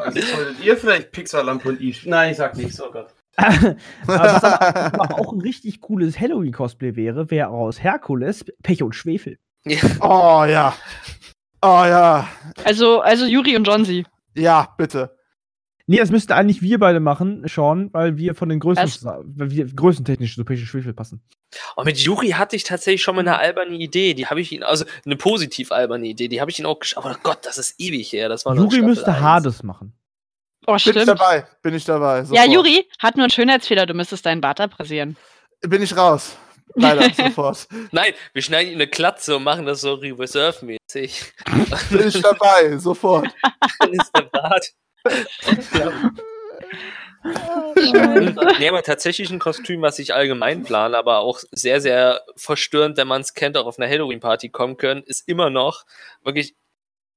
Also ihr vielleicht Pixar-Lampe und I. Nein, ich sag nichts, oh Gott. Aber was aber, aber auch ein richtig cooles Halloween-Cosplay wäre, wäre aus Herkules Pech und Schwefel. oh ja. Oh ja. Also, also Yuri und Johnsy. Ja, bitte. Nee, das müssten eigentlich wir beide machen, Sean, weil wir von den Größen, weil wir größentechnisch zu Pech und Schwefel passen. Und mit Juri hatte ich tatsächlich schon mal eine alberne Idee, die habe ich ihn, also eine positiv alberne Idee, die habe ich ihn auch geschaut. Aber Gott, das ist ewig her. Das war noch Juri müsste eins. Hades machen. Oh, Bin ich dabei. Bin ich dabei. Ja, sofort. Juri hat nur einen Schönheitsfehler, du müsstest deinen Bart abrasieren. Bin ich raus. Leider, sofort. Nein, wir schneiden ihm eine Klatze und machen das so Reserve-mäßig. Bin ich dabei, sofort. Dann ist der Bart. nee, aber tatsächlich ein Kostüm, was ich allgemein plane, aber auch sehr, sehr verstörend, wenn man es kennt, auch auf einer Halloween-Party kommen können, ist immer noch wirklich,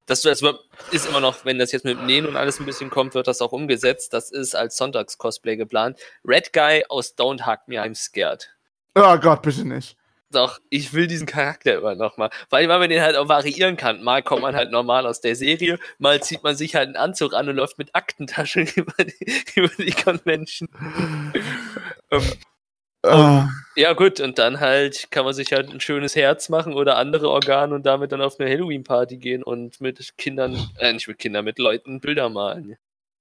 das ist immer noch, wenn das jetzt mit Nähen und alles ein bisschen kommt, wird das auch umgesetzt. Das ist als Sonntags-Cosplay geplant. Red Guy aus Don't Hug Me, I'm Scared. Oh Gott, bitte nicht. Doch, ich will diesen Charakter immer nochmal. Weil man den halt auch variieren kann. Mal kommt man halt normal aus der Serie, mal zieht man sich halt einen Anzug an und läuft mit Aktentasche über die, über die Convention. ähm, Oh. ja, gut, und dann halt kann man sich halt ein schönes Herz machen oder andere Organe und damit dann auf eine Halloween-Party gehen und mit Kindern, äh, nicht mit Kindern, mit Leuten Bilder malen.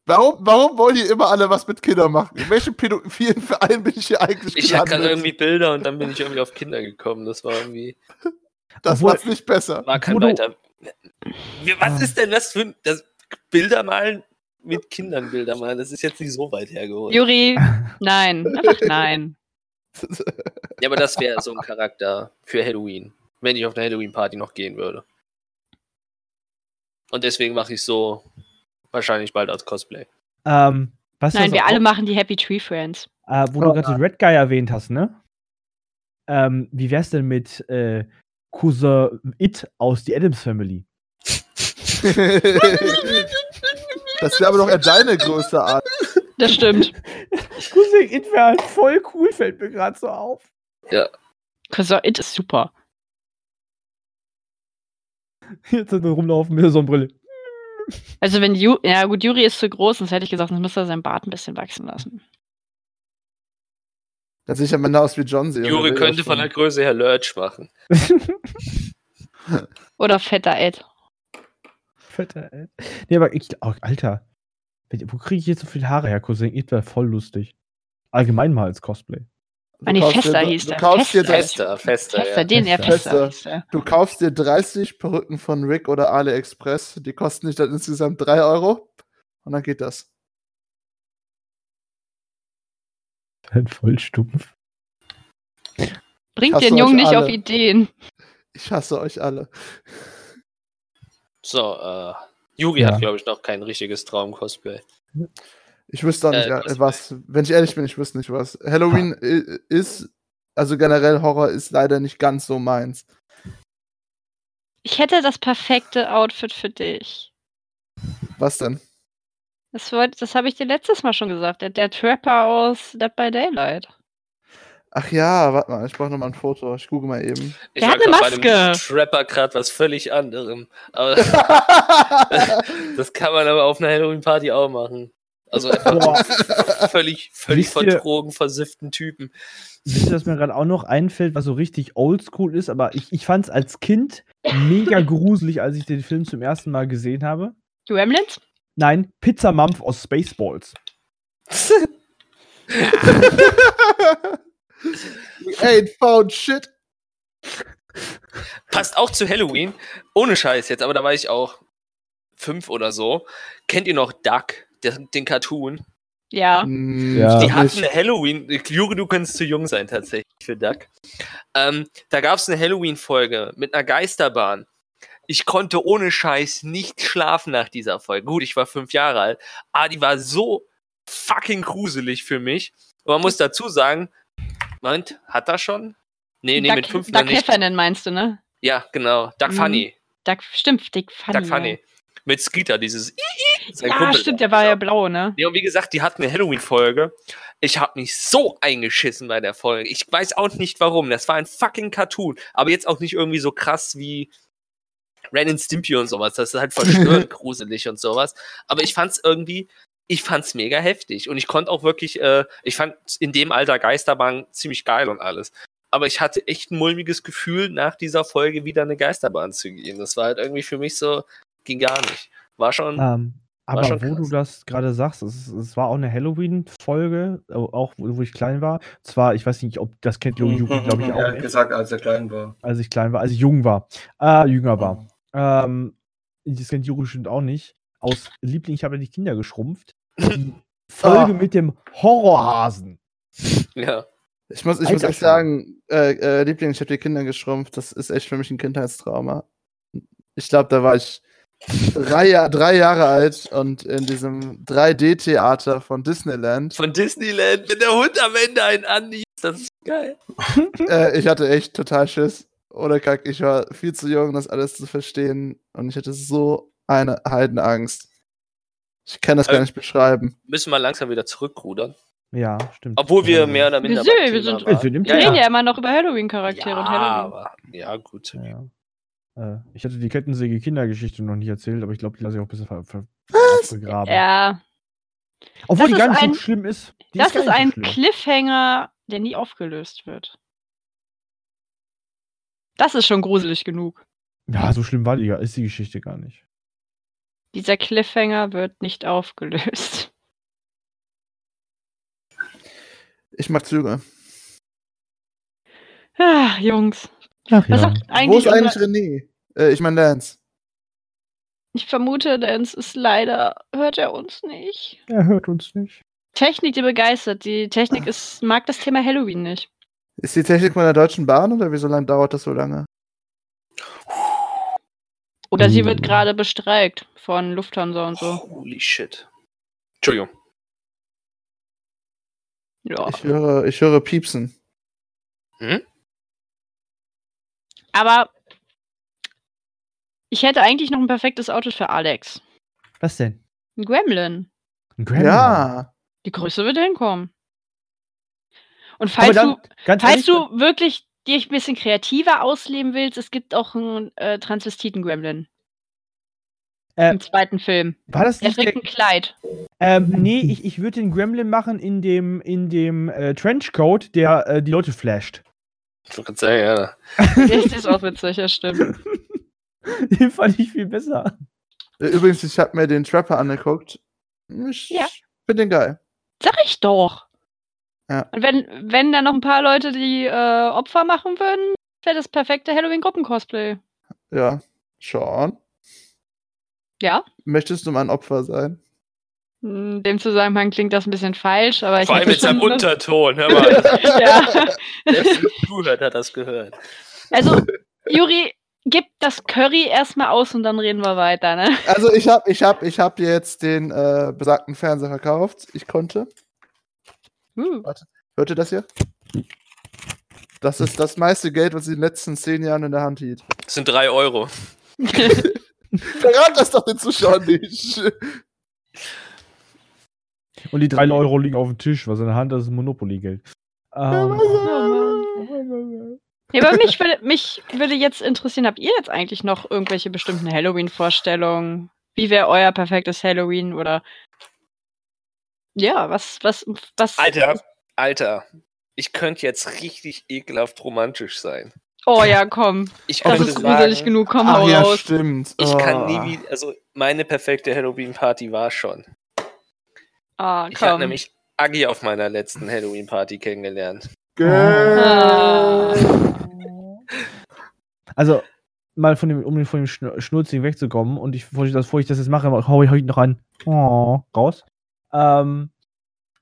Warum, warum wollen die immer alle was mit Kindern machen? In welchem pädophilen Verein bin ich hier eigentlich Ich hatte irgendwie Bilder und dann bin ich irgendwie auf Kinder gekommen. Das war irgendwie. Das macht's nicht besser. War kein weiter. Was ist denn das für ein. Das Bilder malen mit Kindern Bilder malen? Das ist jetzt nicht so weit hergeholt. Juri, nein. Einfach nein. Ja, aber das wäre so ein Charakter für Halloween, wenn ich auf eine Halloween-Party noch gehen würde. Und deswegen mache ich so wahrscheinlich bald als Cosplay. Ähm, was Nein, wir auch- alle machen die Happy Tree Friends. Äh, wo du gerade den Red Guy erwähnt hast, ne? Ähm, wie wär's denn mit äh, Cousin It aus The Adams Family? das wäre aber doch eher deine größte Art. Das stimmt. Cousin It wäre halt voll cool, fällt mir gerade so auf. Cousin It ist super. Jetzt hat er rumlaufen mit der Sonnenbrille. Also wenn Ju ja gut, Juri ist zu groß, sonst hätte ich gesagt, sonst müsste er seinen Bart ein bisschen wachsen lassen. Das sieht am Ende aus wie John C. Juri könnte von der Größe her Lurch machen. Oder fetter Ed. Fetter, ey. Nee, aber ich, oh, Alter. Wo kriege ich jetzt so viel Haare her, Cousin It wäre voll lustig. Allgemein mal als Cosplay. Ah, nee, Fester hieß du der. Kaufst dir, Fester. Fester, fester. Fester, ja. den Fester. Fester. Fester. du kaufst dir 30 Perücken von Rick oder AliExpress. Die kosten dich dann insgesamt 3 Euro. Und dann geht das. Halt voll stumpf. Bringt den Jungen nicht auf alle. Ideen. Ich hasse euch alle. So, äh, Juri Ja. hat, glaube ich, noch kein richtiges Traum-Cosplay. Ich wüsste auch nicht, Äh, was. Wenn ich ehrlich bin, ich wüsste nicht was. Halloween i- ist, also generell Horror ist leider nicht ganz so meins. Ich hätte das perfekte Outfit für dich. Was denn? Das, das habe ich dir letztes Mal schon gesagt. Der, der Trapper aus Dead by Daylight. Ach ja, warte mal, ich brauche nochmal ein Foto. Ich google mal eben. Ich Der hat eine grad bei dem Maske. Trapper gerade was völlig anderem. Aber das kann man aber auf einer Halloween-Party auch machen. Also einfach völlig, völlig von Drogen versifften Typen. Wisst ihr, was mir gerade auch noch einfällt, was so richtig oldschool ist, aber ich, ich fand es als Kind mega gruselig, als ich den Film zum ersten Mal gesehen habe. Gremlins? Nein, Pizza Mampf aus Spaceballs. You ain't found shit. Passt auch zu Halloween. Ohne Scheiß jetzt, aber da war ich auch fünf oder so. Kennt ihr noch Duck, den, den Cartoon? Ja. Hm, Ja. ich Die hatten eine Halloween. Juri, du kannst zu jung sein tatsächlich für Duck. Ähm, da gab es eine Halloween-Folge mit einer Geisterbahn. Ich konnte ohne Scheiß nicht schlafen nach dieser Folge. Gut, ich war fünf Jahre alt, aber die war so fucking gruselig für mich. Und man muss dazu sagen, Moment, hat er schon? Nee, nee, Duck, mit fünf Duck noch nicht. Heffernan meinst du, ne? Ja, genau. Duck Mhm. Funny. Duck, stimmt, Dick Funny. Duck Funny. Mit Skeeter, dieses sein Ja, Kumpel stimmt, der war ja blau, ne? Ja, und wie gesagt, die hatten eine Halloween-Folge. Ich habe mich so eingeschissen bei der Folge. Ich weiß auch nicht warum. Das war ein fucking Cartoon. Aber jetzt auch nicht irgendwie so krass wie Ren and Stimpy und sowas. Das ist halt verstörend gruselig und sowas. Aber ich fand's irgendwie, ich fand's mega heftig. Und ich konnte auch wirklich, äh, ich fand in dem Alter Geisterbahn ziemlich geil und alles. Aber ich hatte echt ein mulmiges Gefühl, nach dieser Folge wieder eine Geisterbahn zu gehen. Das war halt irgendwie für mich so, ging gar nicht. War schon. Ähm, aber schon wo du krass. das gerade sagst, es, es war auch eine Halloween-Folge, au- auch wo, wo ich klein war. Zwar, ich weiß nicht, ob das kennt Juri, glaube ich, auch Er hat gesagt, als er klein war. als ich klein war, als ich jung war, äh, jünger war. Ähm, das kennt Juri bestimmt auch nicht. Aus Liebling, ich habe ja die Kinder geschrumpft. Die Folge Ah. mit dem Horrorhasen. Ja. Ich muss, ich Alter muss echt sagen, äh, äh, Liebling, ich habe die Kinder geschrumpft. Das ist echt für mich ein Kindheitstrauma. Ich glaube, da war ich drei, drei Jahre alt und in diesem 3D-Theater von Disneyland. Von Disneyland, wenn der Hund am Ende einen anniest, das ist geil. Äh, ich hatte echt total Schiss. Oder kack, ich war viel zu jung, das alles zu verstehen. Und ich hatte so eine Heidenangst. Ich kann das gar Äh, nicht beschreiben. Müssen wir langsam wieder zurückrudern. Ja, stimmt. Obwohl wir mehr oder minder Wieso? beim Wir sind- Wir sind im Wir Ja, reden ja. ja immer noch über Halloween-Charaktere ja, und Halloween. aber, ja, gut. Ja. Äh, ich hatte die Kettensäge Kindergeschichte noch nicht erzählt, aber ich glaube, die lasse ich auch ein bisschen ver ver begraben. Ja, Obwohl Das die gar ist nicht ein- so schlimm ist. Die das gar ist so ein schlimm. Cliffhanger, der nie aufgelöst wird. Das ist schon gruselig genug. Ja, so schlimm war die, ist die Geschichte gar nicht. Dieser Cliffhanger wird nicht aufgelöst. Ich mag Züge. Ah, Jungs. Ach Was ja. sagt Wo eigentlich ist eigentlich René? Äh, ich meine Lance. Ich vermute, Dance ist leider, hört er uns nicht. Er hört uns nicht. Technik, die begeistert. Die Technik ist, mag das Thema Halloween nicht. Ist die Technik von der Deutschen Bahn oder wieso lang dauert das so lange? Oder sie wird gerade bestreikt von Lufthansa und so. Holy shit. Entschuldigung. Ja. Ich höre, ich höre Piepsen. Aber ich hätte eigentlich noch ein perfektes Auto für Alex. Was denn? Ein Gremlin. Ein Gremlin. Ja. Die Größe wird hinkommen. Und falls dann, du, ganz falls ehrlich, du wirklich dich ein bisschen kreativer ausleben willst, es gibt auch einen äh, Transvestiten-Gremlin äh, im zweiten Film. war das Er nicht der, trägt ein Kleid. ähm, Nee, ich, ich würde den Gremlin machen in dem, in dem äh, Trenchcoat, der äh, die Leute flasht. Ich gerade sagen, ja. Das ist auch witzig, ja stimmt. Den fand ich viel besser. Übrigens, ich habe mir den Trapper angeguckt. Ich Ja. finde den geil. Sag ich doch. Ja. Und wenn, wenn da noch ein paar Leute die äh, Opfer machen würden, wäre das perfekte Halloween-Gruppen-Cosplay. Ja. Sean, Ja? möchtest du mein Opfer sein? In dem Zusammenhang klingt das ein bisschen falsch, aber ich Vor allem mit seinem schon- Unterton. Hör mal, ja. der zuhört, hat das gehört. Also, Juri, gib das Curry erstmal aus und dann reden wir weiter, ne? Also ich habe ich hab, ich hab dir jetzt den äh, besagten Fernseher verkauft. Ich konnte. Uh. Hört ihr das hier? Das ist das meiste Geld, was ich in den letzten zehn Jahren in der Hand hielt. Das sind drei Euro. Verrat das doch den Zuschauern nicht. Und die 3 Euro liegen auf dem Tisch, was in der Hand das ist Monopoly-Geld. Ähm, Ja, aber mich würde, mich würde jetzt interessieren, habt ihr jetzt eigentlich noch irgendwelche bestimmten Halloween-Vorstellungen? Wie wäre euer perfektes Halloween oder ja, was, was, was? Alter, Alter. Ich könnte jetzt richtig ekelhaft romantisch sein. Oh ja, komm. Ich Das könnte ist gruselig sagen, genug, komm, Ach hau ja, raus. stimmt. ich Oh. kann nie wieder, also meine perfekte Halloween-Party war schon. Ah, Ich habe komm. nämlich Agi auf meiner letzten Halloween-Party kennengelernt. Ah. Also, mal von dem, um von dem Schn- Schnulzigen wegzukommen und ich, bevor ich das, bevor ich das jetzt mache, hau ich heute noch ein oh, raus. Ähm,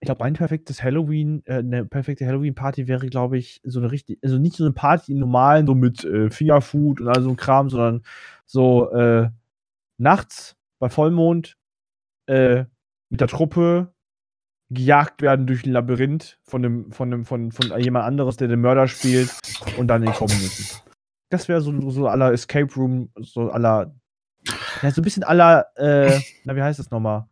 ich glaube, mein perfektes Halloween, äh, eine perfekte Halloween-Party wäre, glaube ich, so eine richtig, also nicht so eine Party im normalen, so mit äh, Fingerfood und all so ein Kram, sondern so äh, nachts bei Vollmond äh, mit der Truppe gejagt werden durch ein Labyrinth von dem, von dem, von, von jemand anderes, der den Mörder spielt und dann entkommen müssen. Das wäre so, so aller Escape Room, so aller, ja, so ein bisschen aller, äh, na, wie heißt das nochmal?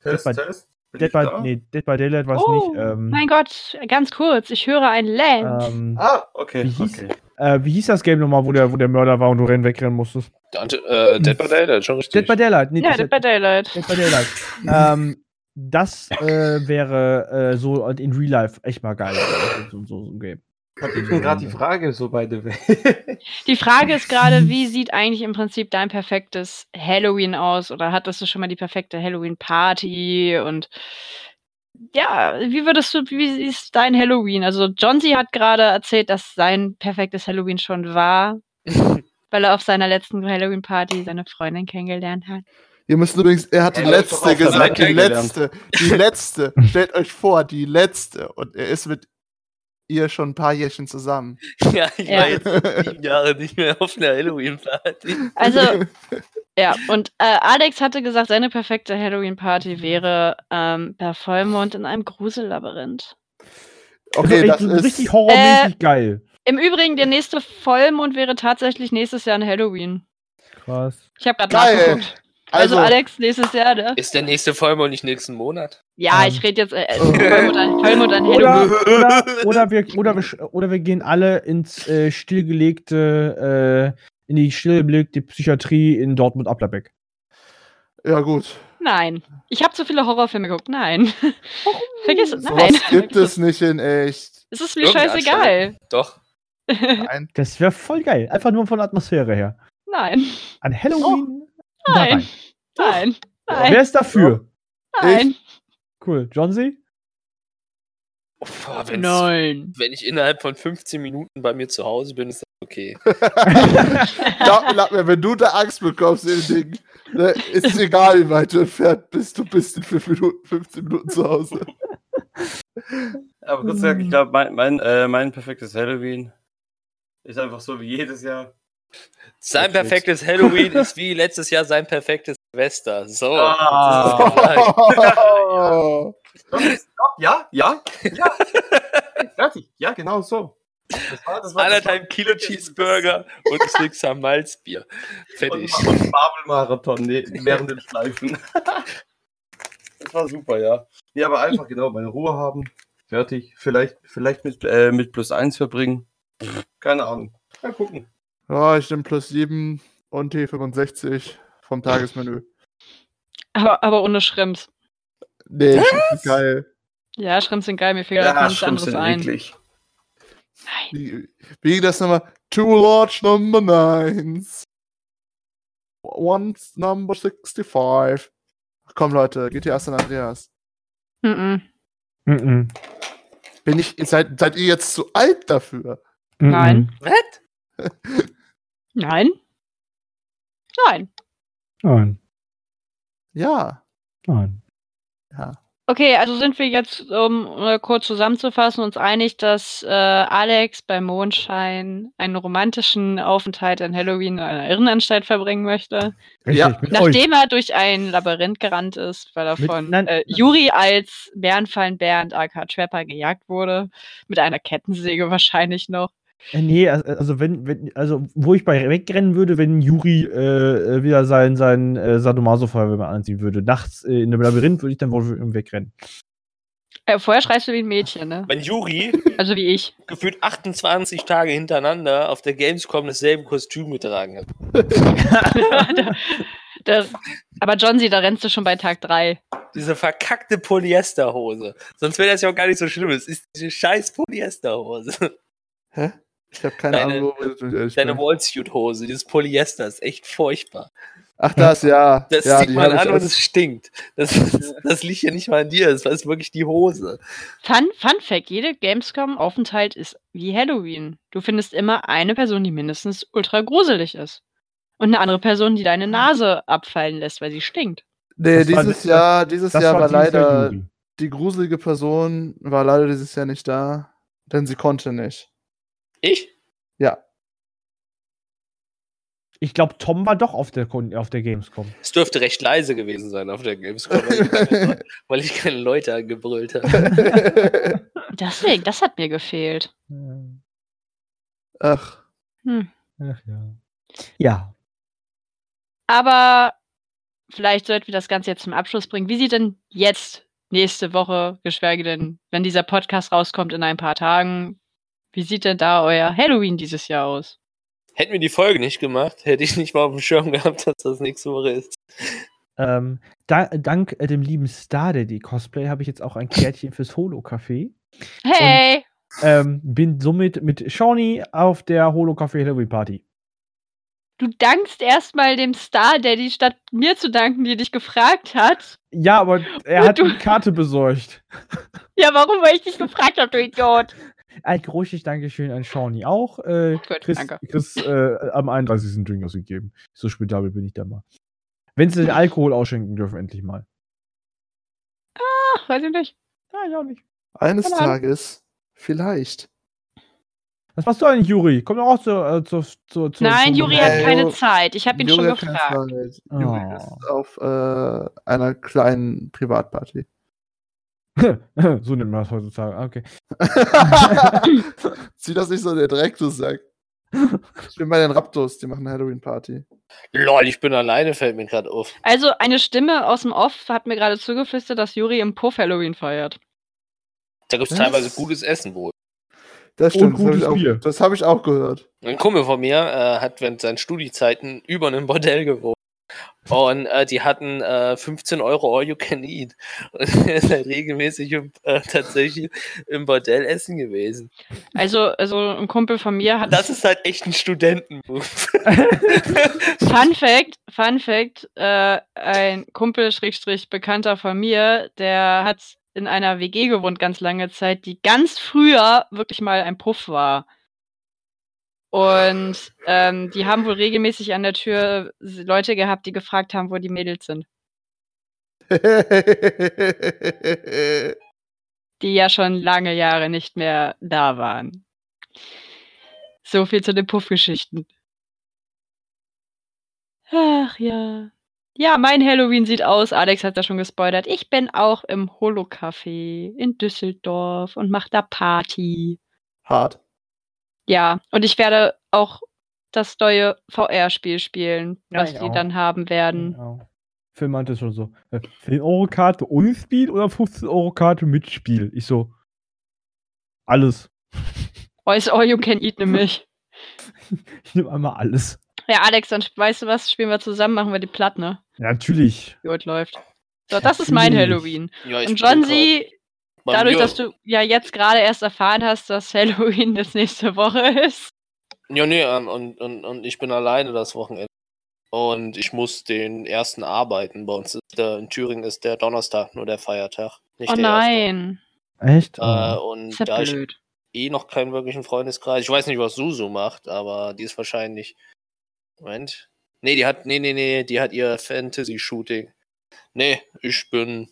Test, Test. Dead by, nee, Dead by Daylight war es Oh, nicht. Ähm, mein Gott, ganz kurz, ich höre ein Land. ähm, Ah, okay. Wie hieß- okay. äh, wie hieß das Game nochmal, wo der, wo der Mörder war und du rennen, wegrennen musstest? Äh, Dead by Daylight, schon richtig. Dead by Daylight, nee, ja, das- Dead by Daylight. Dead by Daylight. ähm, das äh, wäre äh, so in Real Life echt mal geil. so, so, so ein Game. Was ist denn gerade die Frage so by the way? Die Frage ist gerade, wie sieht eigentlich im Prinzip dein perfektes Halloween aus? Oder hattest du schon mal die perfekte Halloween-Party? Und ja, wie würdest du, wie ist dein Halloween? Also John C. hat gerade erzählt, dass sein perfektes Halloween schon war, weil er auf seiner letzten Halloween-Party seine Freundin kennengelernt hat. Ihr müsst übrigens, er hat die Er letzte gesagt, die letzte, die letzte. Stellt euch vor, die letzte. Und er ist mit ihr schon ein paar Jährchen zusammen. ja, ich Ja. war jetzt sieben Jahre nicht mehr auf einer Halloween-Party. Also, Ja, und äh, Alex hatte gesagt, seine perfekte Halloween-Party wäre ähm, per Vollmond in einem Grusellabyrinth. Okay, also, das ist. richtig horrormäßig Äh, geil. Im Übrigen, der nächste Vollmond wäre tatsächlich nächstes Jahr ein Halloween. Krass. Ich habe gerade Geil. nachgeguckt. Also, Also, Alex, nächstes Jahr, ne? Ist der nächste Vollmond nicht nächsten Monat? Ja, Ähm. ich rede jetzt äh, Vollmond an, Vollmond an Oder, Halloween. oder, oder, wir, oder, wir, oder wir gehen alle ins äh, stillgelegte, äh, in die stillgelegte Psychiatrie in Dortmund-Applerbeck. ja, gut. Nein. Ich habe zu viele Horrorfilme geguckt. Nein. Vergiss es. Nein. gibt es nicht in echt. Es ist mir Irgendeine scheißegal. Doch. Nein. Das wäre voll geil. Einfach nur von der Atmosphäre her. Nein. An Halloween. da Nein. rein. Nein. Nein. Wer ist dafür? Nein. Cool. John C? Wenn's- Nein. Wenn ich innerhalb von 15 Minuten bei mir zu Hause bin, ist das okay. Glaub, glaub mir, wenn du da Angst bekommst in Ding, ne, ist es egal, wie weit du entfernt bist. Du bist in 5 Minuten, 15 Minuten zu Hause. Aber kurz gesagt, ich glaube, mein, mein, äh, mein perfektes Halloween ist einfach so wie jedes Jahr. Sein Perfekt. perfektes Halloween ist wie letztes Jahr sein perfektes Silvester. So. Ah. Oh. Ja, ja, ja. Fertig. Ja, genau so. Das war, das war, Anderthalb Kilo Cheeseburger und Sixer Malzbier. Fertig. Und, Marvel-Marathon ne, während den Schleifen. das war super, ja. Nee, aber einfach genau meine Ruhe haben. Fertig. Vielleicht, vielleicht mit, äh, mit plus eins verbringen. Keine Ahnung. Mal gucken. Ja, ich nehme plus 7 und T65 vom Tagesmenü. Aber, aber ohne Schrimps. Nee, das ist geil. Ja, Schrimps sind geil. Mir fällt ja, nichts Schrimps anderes sind ein. eklig. Nein. Wie, wie ging das nochmal? Two large number nines. One number 65. Komm, Leute, GTA San Andreas. Mhm. Mhm. Bin ich, seid, seid ihr jetzt zu alt dafür? Nein. Was? Nein. Nein. Nein. Ja. Nein. Ja. Okay, also sind wir jetzt, um äh, kurz zusammenzufassen, uns einig, dass äh, Alex beim Mondschein einen romantischen Aufenthalt an Halloween in einer Irrenanstalt verbringen möchte. Richtig, Ja. mit euch. Nachdem er durch ein Labyrinth gerannt ist, weil er Mit- von nein, äh. Juri als Bärenfallen Bernd aka Trapper gejagt wurde. Mit einer Kettensäge wahrscheinlich noch. Äh, Nee, also- wenn, wenn, also wo ich bei wegrennen würde, wenn Juri äh, äh, wieder sein, sein äh, Sadomaso-Feuerwehrmann anziehen würde. Nachts äh, in einem Labyrinth würde ich dann wohl wegrennen. Äh, vorher schreist du wie ein Mädchen, ne? Wenn Juri Also wie ich. gefühlt 28 Tage hintereinander auf der Gamescom dasselbe Kostüm getragen hat. da, da, aber Johnsy, da rennst du schon bei Tag 3. Diese verkackte Polyesterhose. Sonst wäre das ja auch gar nicht so schlimm. Es ist diese scheiß Polyesterhose. Hä? Ich habe keine Deine- Ahnung, worüber du ehrlich Deine. Wallsuit-Hose, dieses Polyester ist echt furchtbar. Ach, das, ja. Das ja, zieht man an und es stinkt. Das, das, das liegt ja nicht mal an dir, das ist wirklich die Hose. Fun, Fun Fact: Jede Gamescom-Aufenthalt ist wie Halloween. Du findest immer eine Person, die mindestens ultra gruselig ist. Und eine andere Person, die deine Nase abfallen lässt, weil sie stinkt. Nee, Das war- dieses Jahr, dieses Jahr war, Jahr leider, die gruselige Person war leider dieses Jahr nicht da, denn sie konnte nicht. Ich? Ja. Ich glaube, Tom war doch auf der, auf der Gamescom. Es dürfte recht leise gewesen sein auf der Gamescom, weil ich keine, Leu- weil ich keine Leute angebrüllt habe. Deswegen, das hat mir gefehlt. Ach, Hm. Ach ja. Ja. Aber vielleicht sollten wir das Ganze jetzt zum Abschluss bringen. Wie sieht denn jetzt nächste Woche, geschweige denn, wenn dieser Podcast rauskommt in ein paar Tagen, wie sieht denn da euer Halloween dieses Jahr aus? Hätten wir die Folge nicht gemacht, hätte ich nicht mal auf dem Schirm gehabt, dass das nächste Woche ist. Ähm, da, dank äh, dem lieben Star Daddy Cosplay habe ich jetzt auch ein Kärtchen fürs Holo-Café. Hey! Ähm, bin somit mit Shawnee auf der Holo-Café Halloween Party. Du dankst erstmal dem Star Daddy, statt mir zu danken, die dich gefragt hat. Ja, aber er Und hat du- die Karte besorgt. Ja, warum, weil ich dich gefragt habe, du Idiot. Ein großes Dankeschön an Shawnee auch. Äh, Gut, Chris, danke. Chris äh, am 31. Drink ausgegeben. So spendabel bin ich da mal. Wenn sie den Alkohol ausschenken dürfen, endlich mal. Ach, weiß ich nicht. Ja, ich auch nicht. eines Keine Ahnung. Tages vielleicht. Was machst du eigentlich, Juri? Komm doch auch zu, äh, zu, zu, zu Nein, zum- Juri hat keine Jo- Zeit. Ich habe ihn schon Juri keine gefragt. Juri Oh. ist auf äh, einer kleinen Privatparty. so nennt man das heutzutage. Ah, Okay. Zieh das nicht so in den Dreck, du Sack. Ich bin bei den Raptors, die machen Halloween-Party. Lol, ich bin alleine, fällt mir gerade auf. Also, eine Stimme aus dem Off hat mir gerade zugeflüstert, dass Juri im Puff Halloween feiert. Da gibt es teilweise gutes Essen wohl. Das Und stimmt, das habe gutes ich, auch- Bier. das hab ich auch gehört. Ein Kumpel von mir äh, hat während seinen Studiezeiten über einem Bordell gewohnt. Und äh, die hatten äh, 15 Euro all you can eat. Und er ist halt regelmäßig im, äh, tatsächlich im Bordell essen gewesen. Also, also ein Kumpel von mir hat. Das ist halt echt ein Studentenmove. Fun Fact, Fun Fact, äh, ein Kumpel, Schrägstrich, Bekannter von mir, der hat in einer WG gewohnt ganz lange Zeit, die ganz früher wirklich mal ein Puff war. Und ähm, die haben wohl regelmäßig an der Tür Leute gehabt, die gefragt haben, wo die Mädels sind. Die ja schon lange Jahre nicht mehr da waren. So viel zu den Puffgeschichten. Ach ja. Ja, mein Halloween sieht aus, Alex hat das schon gespoilert. Ich bin auch im Holo-Café in Düsseldorf und mache da Party. Hart. Ja, und ich werde auch das neue VR-Spiel spielen, Ja, was die auch. dann haben werden. Ja. Phil meinte es schon so. äh, 10 Euro Karte ohne Spiel oder 15 Euro Karte mit Spiel? Ich so. Alles. Oh, ist all you can eat nämlich. Ich nehme einmal alles. Ja, Alex, dann weißt du was? Spielen wir zusammen, machen wir die Platt, ne? Ja, natürlich. Gut läuft. So, das ist mein Natürlich. Halloween. Ja, ich Und John bei dadurch, dass du ja jetzt gerade erst erfahren hast, dass Halloween das nächste Woche ist. Ja, nee, ähm, und, und, und ich bin alleine das Wochenende. Und ich muss den ersten arbeiten. Bei uns ist der, in Thüringen ist der Donnerstag nur der Feiertag. Nicht Oh der erste. nein. Echt? Äh, Oh. und Ist ja da ich eh noch keinen wirklichen Freundeskreis. Ich weiß nicht, was Susu macht, aber die ist wahrscheinlich. Moment. Nee, die hat. Nee, nee, nee, die hat ihr Fantasy-Shooting. Nee, ich bin.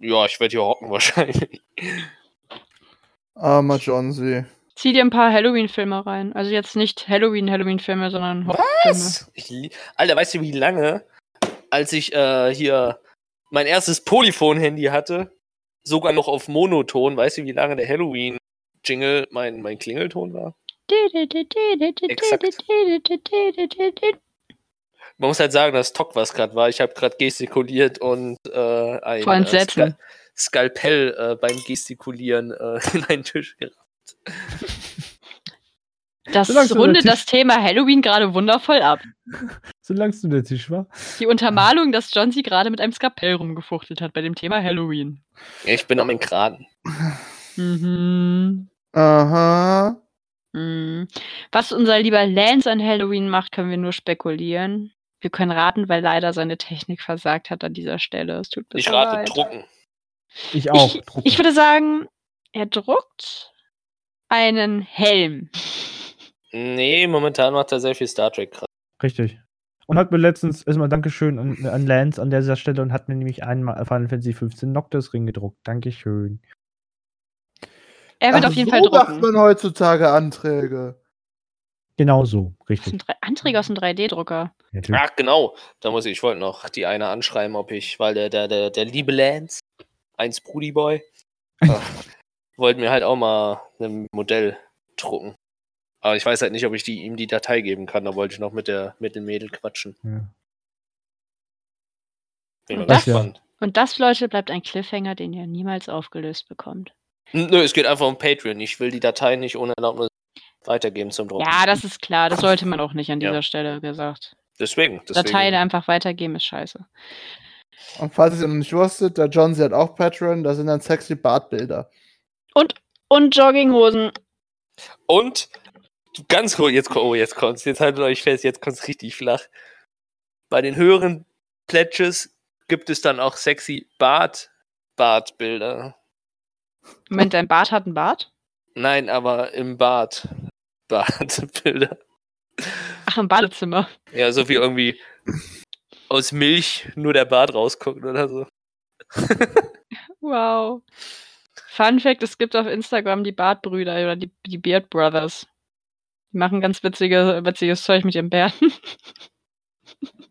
Ja, ich werde hier hocken wahrscheinlich. Armer Johnsy. Zieh dir ein paar Halloween-Filme rein. Also jetzt nicht Halloween-Halloween-Filme, sondern. Was? Ich, Alter, weißt du, wie lange, als ich äh, hier mein erstes Polyphon-Handy hatte, sogar noch auf Monoton, weißt du, wie lange der Halloween-Jingle mein, mein Klingelton war? Man muss halt sagen, dass Tok was gerade war. Ich habe gerade gestikuliert und äh, ein Vor äh, Entsetzen. Ska Skalpell äh, beim Gestikulieren äh, in einen Tisch gerammt. Das rundet das Thema Halloween gerade wundervoll ab. Solange es nur der Tisch war. Die Untermalung, dass John sie gerade mit einem Skapell rumgefuchtelt hat bei dem Thema Halloween. Ich bin am Enkraten. Mhm. Aha. Mhm. Was unser lieber Lance an Halloween macht, können wir nur spekulieren. Wir können raten, weil leider seine Technik versagt hat an dieser Stelle. Es tut mir Ich rate leid. drucken. Ich auch. Ich, ich würde sagen, er druckt einen Helm. Nee, momentan macht er sehr viel Star Trek gerade. Richtig. Und hat mir letztens, erstmal Dankeschön an, an Lance an dieser Stelle und hat mir nämlich einmal Final Fantasy 15 Noctis Ring gedruckt. Dankeschön. Er wird Ach, auf jeden so Fall macht drucken. man heutzutage Anträge. Genau so, Das richtig. Anträge aus dem 3D-Drucker. Natürlich. Ach, genau. Da muss ich, ich wollte noch die eine anschreiben, ob ich, weil der, der, der, der liebe Lance, eins Brudi Boy, äh, wollte mir halt auch mal ein Modell drucken. Aber ich weiß halt nicht, ob ich die, ihm die Datei geben kann. Da wollte ich noch mit, der, mit dem Mädel quatschen. Ja. Bin mal Das- gespannt. Und das, Leute, bleibt ein Cliffhanger, den ihr niemals aufgelöst bekommt. Nö, es geht einfach um Patreon. Ich will die Datei nicht ohne Erlaubnis weitergeben zum Drucken. Ja, das ist klar. Das sollte man auch nicht an Ja. dieser Stelle gesagt. deswegen. deswegen. Dateien einfach weitergeben ist scheiße. Und falls ihr noch nicht wusstet, der Johnsy hat auch Patreon, da sind dann sexy Bartbilder. Und, und Jogginghosen. Und ganz kurz, jetzt, oh, jetzt kommt's, jetzt haltet euch fest, jetzt kommt's richtig flach. Bei den höheren Pledges gibt es dann auch sexy Bart, Bartbilder. Moment, dein Bart hat einen Bart? Nein, aber im Bad. Bartbilder. Ach, im Badezimmer. Ja, so wie irgendwie aus Milch nur der Bart rausguckt oder so. Wow. Fun Fact: Es gibt auf Instagram die Bartbrüder oder die, die Beard Brothers. Die machen ganz witzige, witziges Zeug mit ihren Bärten.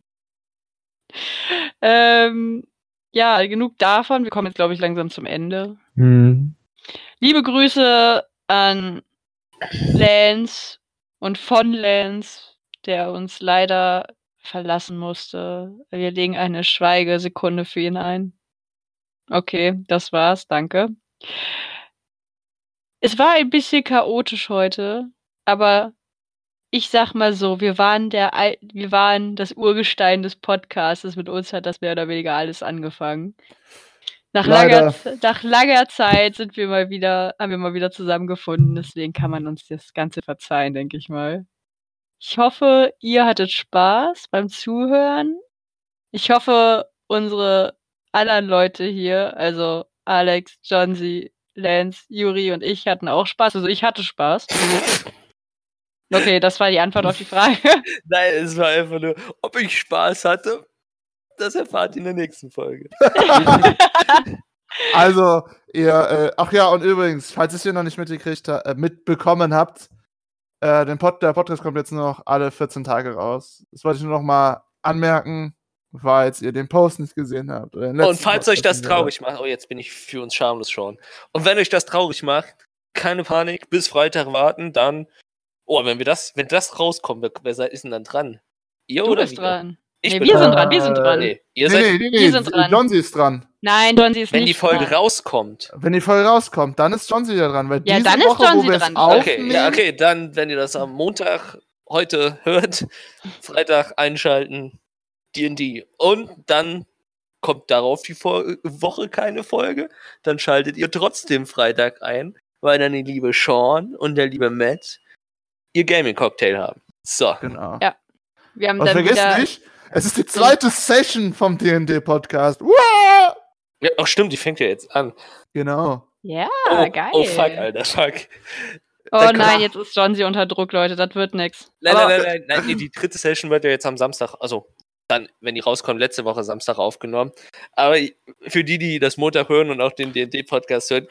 ähm, ja, genug davon. Wir kommen jetzt, glaube ich, langsam zum Ende. Hm. Liebe Grüße an Lance und von Lance, der uns leider verlassen musste. Wir legen eine Schweigesekunde für ihn ein. Okay, das war's, danke. Es war ein bisschen chaotisch heute, aber ich sag mal so, wir waren der Al wir waren das Urgestein des Podcasts. Mit uns hat das mehr oder weniger alles angefangen. Nach langer, nach langer Zeit sind wir mal wieder, haben wir mal wieder zusammengefunden. Deswegen kann man uns das Ganze verzeihen, denke ich mal. Ich hoffe, ihr hattet Spaß beim Zuhören. Ich hoffe, unsere anderen Leute hier, also Alex, Johnsy, Lance, Juri und ich hatten auch Spaß. Also ich hatte Spaß. Okay, das war die Antwort auf die Frage. Nein, es war einfach nur, ob ich Spaß hatte, das erfahrt ihr in der nächsten Folge. Also, ihr, äh, ach ja, und übrigens, falls ihr es hier noch nicht mitgekriegt, äh, mitbekommen habt, äh, den Pod, der Podcast kommt jetzt noch alle 14 Tage raus. Das wollte ich nur noch mal anmerken, falls ihr den Post nicht gesehen habt. Oder den Und falls euch Podcast, das traurig macht, oh, jetzt bin ich für uns schamlos schon. Und wenn euch das traurig macht, keine Panik, bis Freitag warten, dann. Oh, wenn wir das, wenn das rauskommt, wer, wer seid, ist denn dann dran? Ihr Du oder bist wir? dran. Ich Nee, bin wir dran. sind dran, wir sind dran. Nee, ihr Nee, seid, nee, nee, Wir nee, sind dran. John ist dran. Nein, Johnsy ist wenn nicht die Folge dran. rauskommt. Wenn die Folge rauskommt, dann ist John wieder dran. Weil Ja, diese dann ist Woche, John es dran. Okay, ja, okay, dann, wenn ihr das am Montag heute hört, Freitag einschalten, D&D. Und dann kommt darauf die Fol- Woche keine Folge, dann schaltet ihr trotzdem Freitag ein, weil dann die liebe Sean und der liebe Matt ihr Gaming-Cocktail haben. So. Genau. Ja. Wir haben Und dann vergesst wieder. nicht, es ist die zweite Session vom D&D-Podcast. Ja, ach stimmt, die fängt ja jetzt an. Genau. Ja, oh, geil. oh fuck, Alter, fuck. Oh Dann- nein, jetzt ist Johnsy unter Druck, Leute. Das wird nix. Nein, nein, nein, nein, nein, nee, die dritte Session wird ja jetzt am Samstag, also dann, wenn die rauskommt, letzte Woche Samstag aufgenommen. Aber für die, die das Montag hören und auch den D&D-Podcast hören,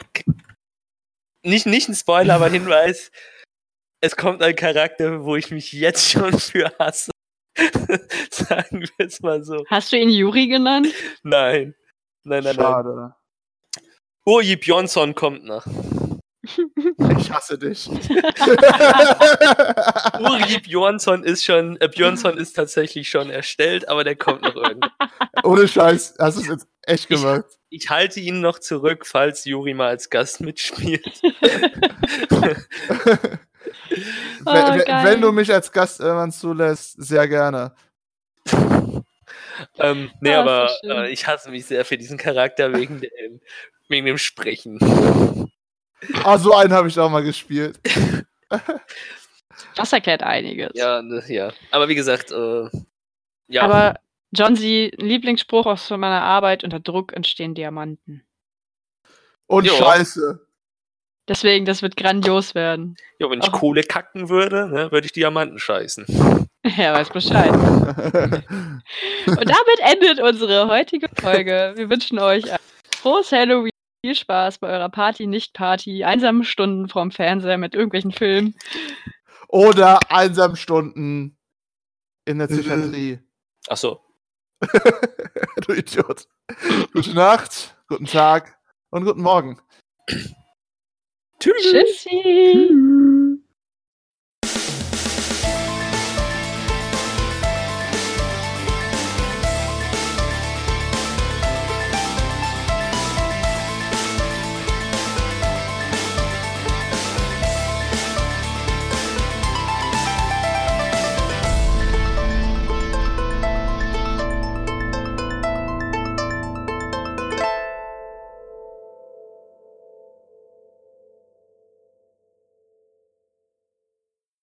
nicht, nicht ein Spoiler, aber Hinweis, es kommt ein Charakter, wo ich mich jetzt schon für hasse. Sagen wir es mal so. Hast du ihn Juri genannt? Nein. Nein, nein, nein. Schade. Urji Björnsson kommt noch. Ich hasse dich. Uri Björnsson ist schon, äh, Björnsson ist tatsächlich schon erstellt, aber der kommt noch irgendwann. Ohne Scheiß, hast du es jetzt echt Ich- gemacht. Ich halte ihn noch zurück, falls Juri mal als Gast mitspielt. Oh, wenn, du mich als Gast irgendwann zulässt, sehr gerne. ähm, nee, Ah, aber äh, ich hasse mich sehr für diesen Charakter wegen dem, wegen dem Sprechen. Ah, so einen habe ich auch mal gespielt. Das erklärt einiges. Ja, ne, ja. Aber wie gesagt, äh, ja. Aber Johnsy, Lieblingsspruch aus meiner Arbeit: Unter Druck entstehen Diamanten. Und Jo. Scheiße. Deswegen, das wird grandios werden. jo, wenn ich oh. Kohle kacken würde, ne, würde ich Diamanten scheißen. Er weiß Bescheid. Und damit endet unsere heutige Folge. Wir wünschen euch ein frohes Halloween. Viel Spaß bei eurer Party, nicht Party, einsamen Stunden vorm Fernseher mit irgendwelchen Filmen. Oder einsam Stunden in der Psychiatrie. Ach so. du Idiot. Gute Nacht, guten Tag und guten Morgen. Tschüss. Tschüssi.